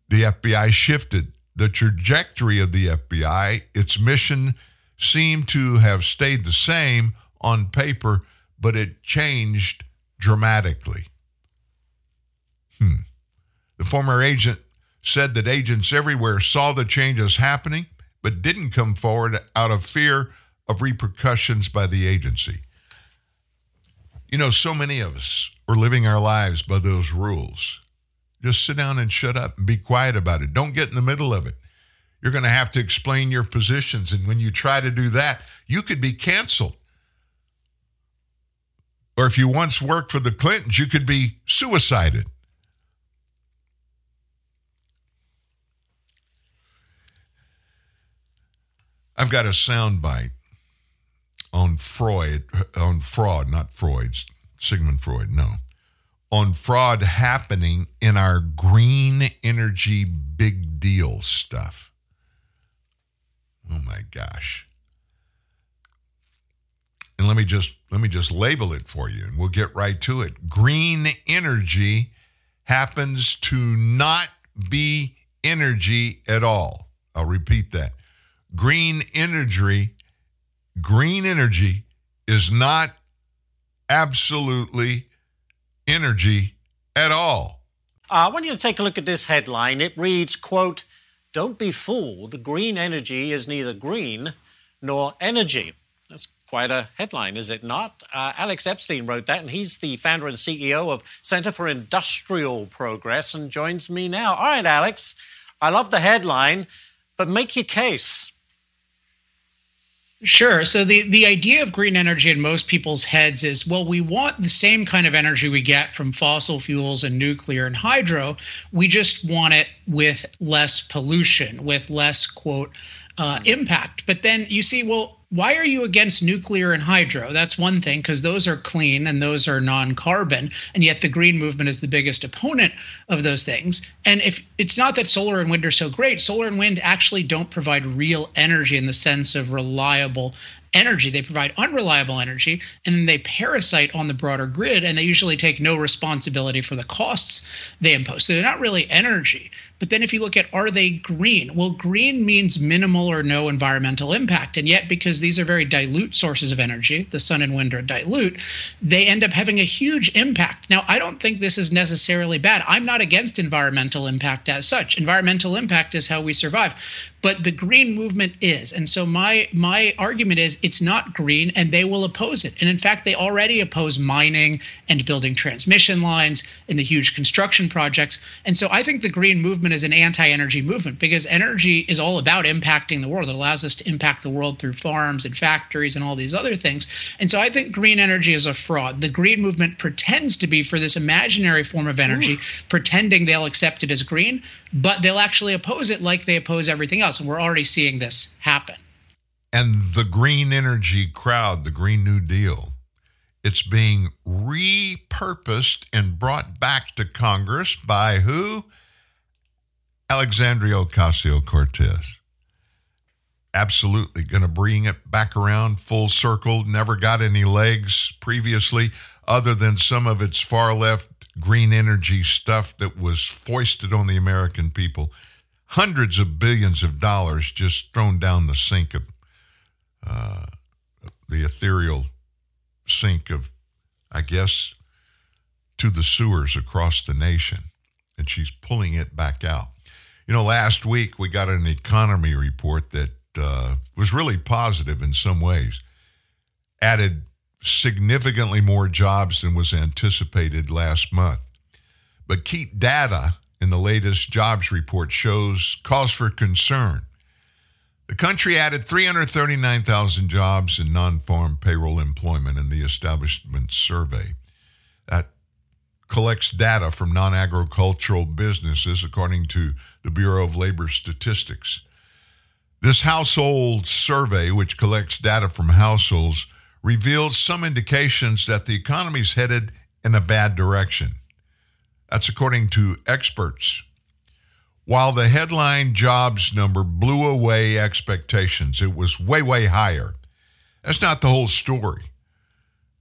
The FBI shifted the trajectory of the FBI. Its mission seemed to have stayed the same on paper, but it changed dramatically. Hmm. The former agent said that agents everywhere saw the changes happening, but didn't come forward out of fear of repercussions by the agency. You know, so many of us are living our lives by those rules. Just sit down and shut up and be quiet about it. Don't get in the middle of it. You're going to have to explain your positions. And when you try to do that, you could be canceled. Or if you once worked for the Clintons, you could be suicided. I've got a soundbite on Freud, on fraud, not Freud's, Sigmund Freud, no, on fraud happening in our green energy big deal stuff. Oh my gosh. And let me just let me just label it for you and we'll get right to it. Green energy happens to not be energy at all. I'll repeat that green energy, green energy is not absolutely energy at all. I want you to take a look at this headline. It reads, quote, Don't be fooled. Green energy is neither green nor energy. That's quite a headline, is it not? Uh, Alex Epstein wrote that, and he's the founder and CEO of Center for Industrial Progress and joins me now. All right, Alex, I love the headline, but make your case. Sure. So the the idea of green energy in most people's heads is well, we want the same kind of energy we get from fossil fuels and nuclear and hydro. We just want it with less pollution, with less quote uh, impact. But then you see, well, why are you against nuclear and hydro? That's one thing because those are clean and those are non-carbon, and yet the green movement is the biggest opponent of those things. And if it's not that solar and wind are so great, solar and wind actually don't provide real energy in the sense of reliable energy. They provide unreliable energy and then they parasite on the broader grid and they usually take no responsibility for the costs they impose. So they're not really energy. But then if you look at are they green? Well, green means minimal or no environmental impact. And yet, because these are very dilute sources of energy, the sun and wind are dilute, they end up having a huge impact. Now, I don't think this is necessarily bad. I'm not against environmental impact as such. Environmental impact is how we survive but the green movement is. And so my my argument is it's not green and they will oppose it. And in fact they already oppose mining and building transmission lines and the huge construction projects. And so i think the green movement is an anti-energy movement because energy is all about impacting the world. It allows us to impact the world through farms and factories and all these other things. And so i think green energy is a fraud. The green movement pretends to be for this imaginary form of energy Ooh. pretending they'll accept it as green but they'll actually oppose it like they oppose everything else And we're already seeing this happen. And the green energy crowd, the Green New Deal, it's being repurposed and brought back to Congress by who? Alexandria Ocasio Cortez. Absolutely going to bring it back around full circle. Never got any legs previously, other than some of its far left green energy stuff that was foisted on the American people hundreds of billions of dollars just thrown down the sink of uh, the ethereal sink of, I guess, to the sewers across the nation. And she's pulling it back out. You know, last week we got an economy report that uh, was really positive in some ways, added significantly more jobs than was anticipated last month. But key data in the latest jobs report shows cause for concern. The country added 339,000 jobs in non farm payroll employment in the establishment survey. That collects data from non agricultural businesses, according to the Bureau of Labor Statistics. This household survey, which collects data from households, reveals some indications that the economy is headed in a bad direction. That's according to experts. While the headline jobs number blew away expectations, it was way, way higher. That's not the whole story.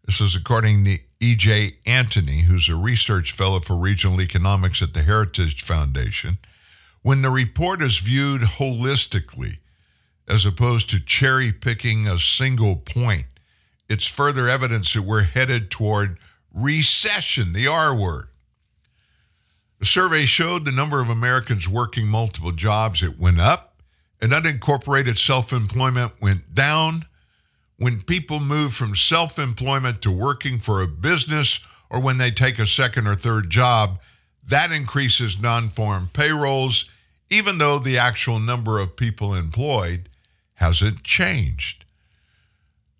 This is according to E.J. Antoni, who's a research fellow for regional economics at the Heritage Foundation. When the report is viewed holistically, as opposed to cherry picking a single point, it's further evidence that we're headed toward recession, the R word. The survey showed the number of Americans working multiple jobs, it went up, and unincorporated self employment went down. When people move from self employment to working for a business or when they take a second or third job, that increases non farm payrolls, even though the actual number of people employed hasn't changed.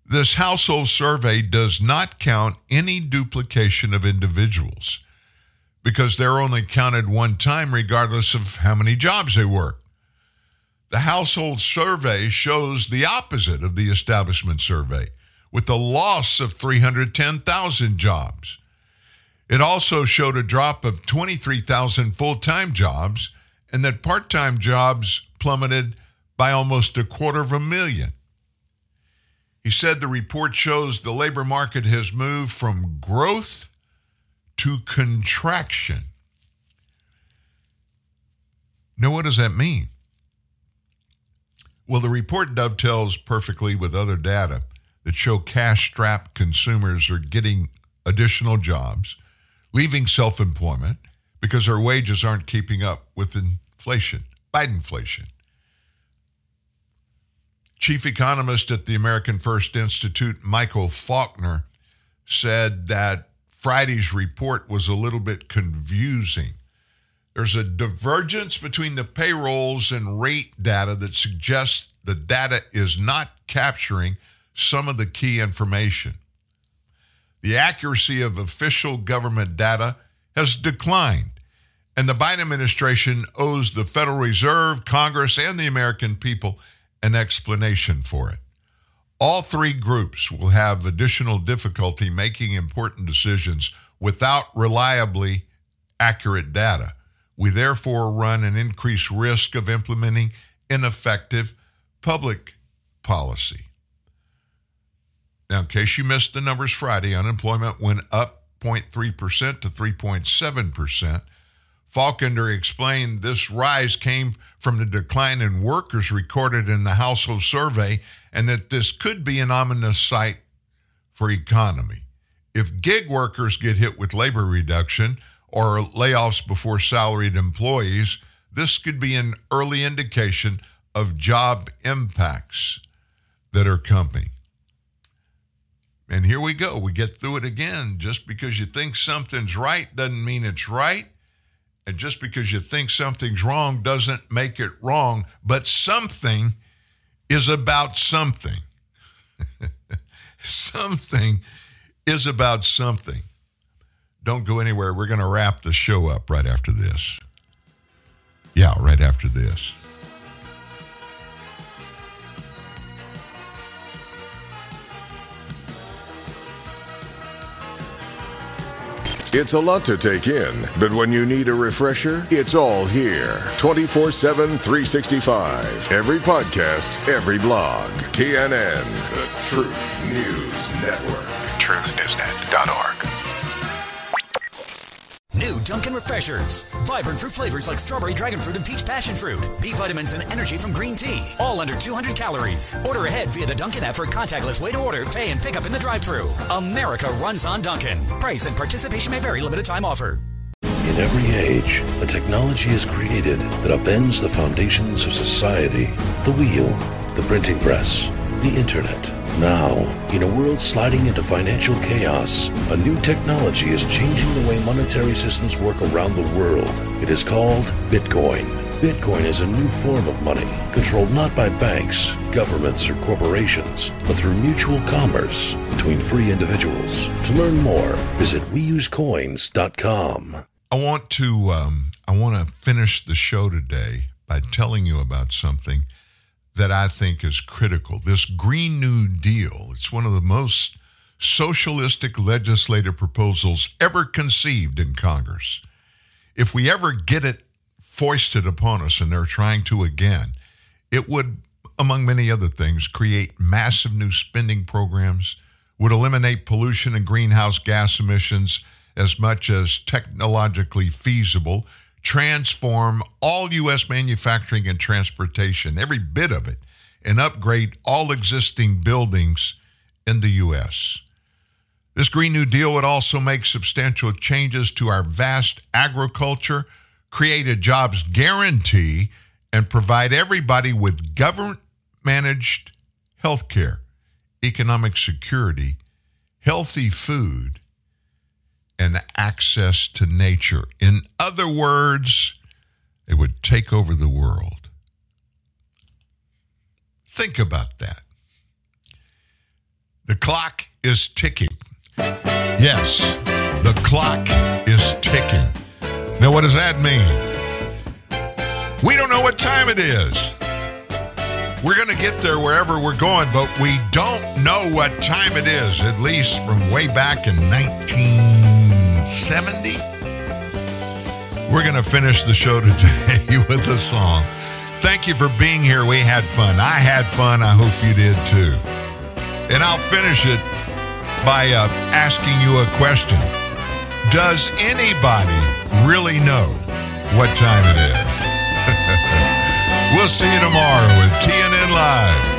This household survey does not count any duplication of individuals because they're only counted one time regardless of how many jobs they work. The household survey shows the opposite of the establishment survey, with the loss of 310,000 jobs. It also showed a drop of 23,000 full time jobs and that part time jobs plummeted by almost a quarter of a million. He said the report shows the labor market has moved from growth to contraction. Now, what does that mean? Well, the report dovetails perfectly with other data that show cash strapped consumers are getting additional jobs, leaving self employment because their wages aren't keeping up with inflation, Biden inflation. Chief economist at the American First Institute, Michael Faulkner, said that Friday's report was a little bit confusing. There's a divergence between the payrolls and rate data that suggests the data is not capturing some of the key information. The accuracy of official government data has declined, and the Biden administration owes the Federal Reserve, Congress, and the American people an explanation for it. All three groups will have additional difficulty making important decisions without reliably accurate data. We therefore run an increased risk of implementing ineffective public policy. Now, in case you missed the numbers Friday, unemployment went up 0.3% to 3.7%. Faulkner explained this rise came from the decline in workers recorded in the household survey and that this could be an ominous sight for economy. If gig workers get hit with labor reduction or layoffs before salaried employees, this could be an early indication of job impacts that are coming. And here we go. We get through it again. Just because you think something's right doesn't mean it's right. And just because you think something's wrong doesn't make it wrong, but something is about something. something is about something. Don't go anywhere. We're going to wrap the show up right after this. Yeah, right after this. It's a lot to take in, but when you need a refresher, it's all here. 24 7, 365. Every podcast, every blog. TNN, the Truth News Network. TruthNewsNet.org. New Dunkin' Refreshers. Vibrant fruit flavors like strawberry, dragon fruit, and peach passion fruit. B vitamins and energy from green tea. All under 200 calories. Order ahead via the Dunkin' app for contactless way to order, pay, and pick up in the drive thru. America runs on Dunkin'. Price and participation may vary. Limited time offer. In every age, a technology is created that upends the foundations of society the wheel, the printing press, the internet. Now, in a world sliding into financial chaos, a new technology is changing the way monetary systems work around the world. It is called Bitcoin. Bitcoin is a new form of money, controlled not by banks, governments, or corporations, but through mutual commerce between free individuals. To learn more, visit weusecoins.com. I want to um, I want to finish the show today by telling you about something that I think is critical. This Green New Deal. It's one of the most socialistic legislative proposals ever conceived in Congress. If we ever get it foisted upon us, and they're trying to again, it would, among many other things, create massive new spending programs, would eliminate pollution and greenhouse gas emissions as much as technologically feasible, transform all U.S. manufacturing and transportation, every bit of it, and upgrade all existing buildings in the U.S. This Green New Deal would also make substantial changes to our vast agriculture, create a jobs guarantee, and provide everybody with government managed health care, economic security, healthy food, and access to nature. In other words, it would take over the world. Think about that. The clock is ticking. Yes, the clock is ticking. Now, what does that mean? We don't know what time it is. We're going to get there wherever we're going, but we don't know what time it is, at least from way back in 1970. We're going to finish the show today with a song. Thank you for being here. We had fun. I had fun. I hope you did too. And I'll finish it by uh, asking you a question. Does anybody really know what time it is? we'll see you tomorrow with TNN Live.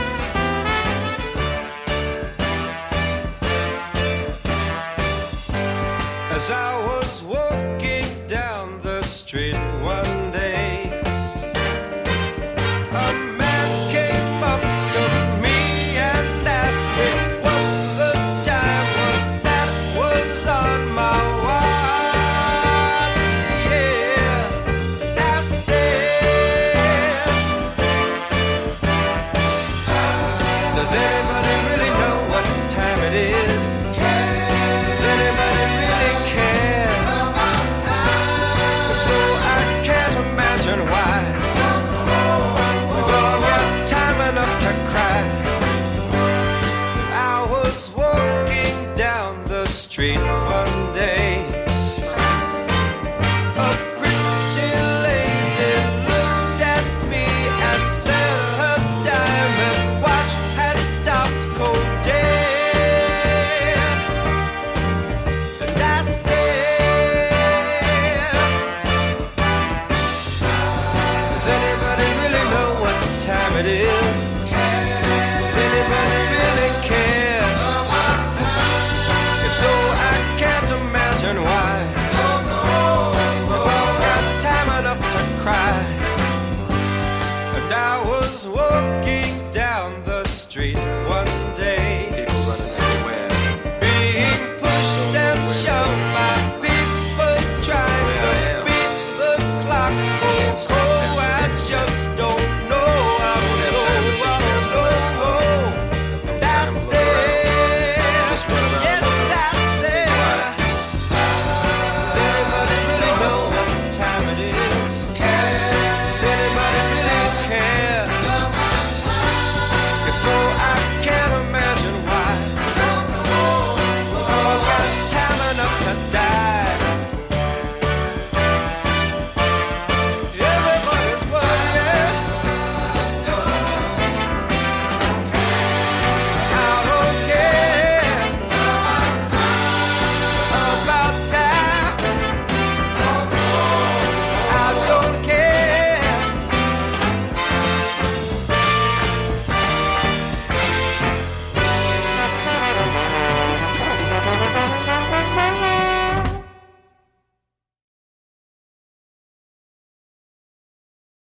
As I was walking down the street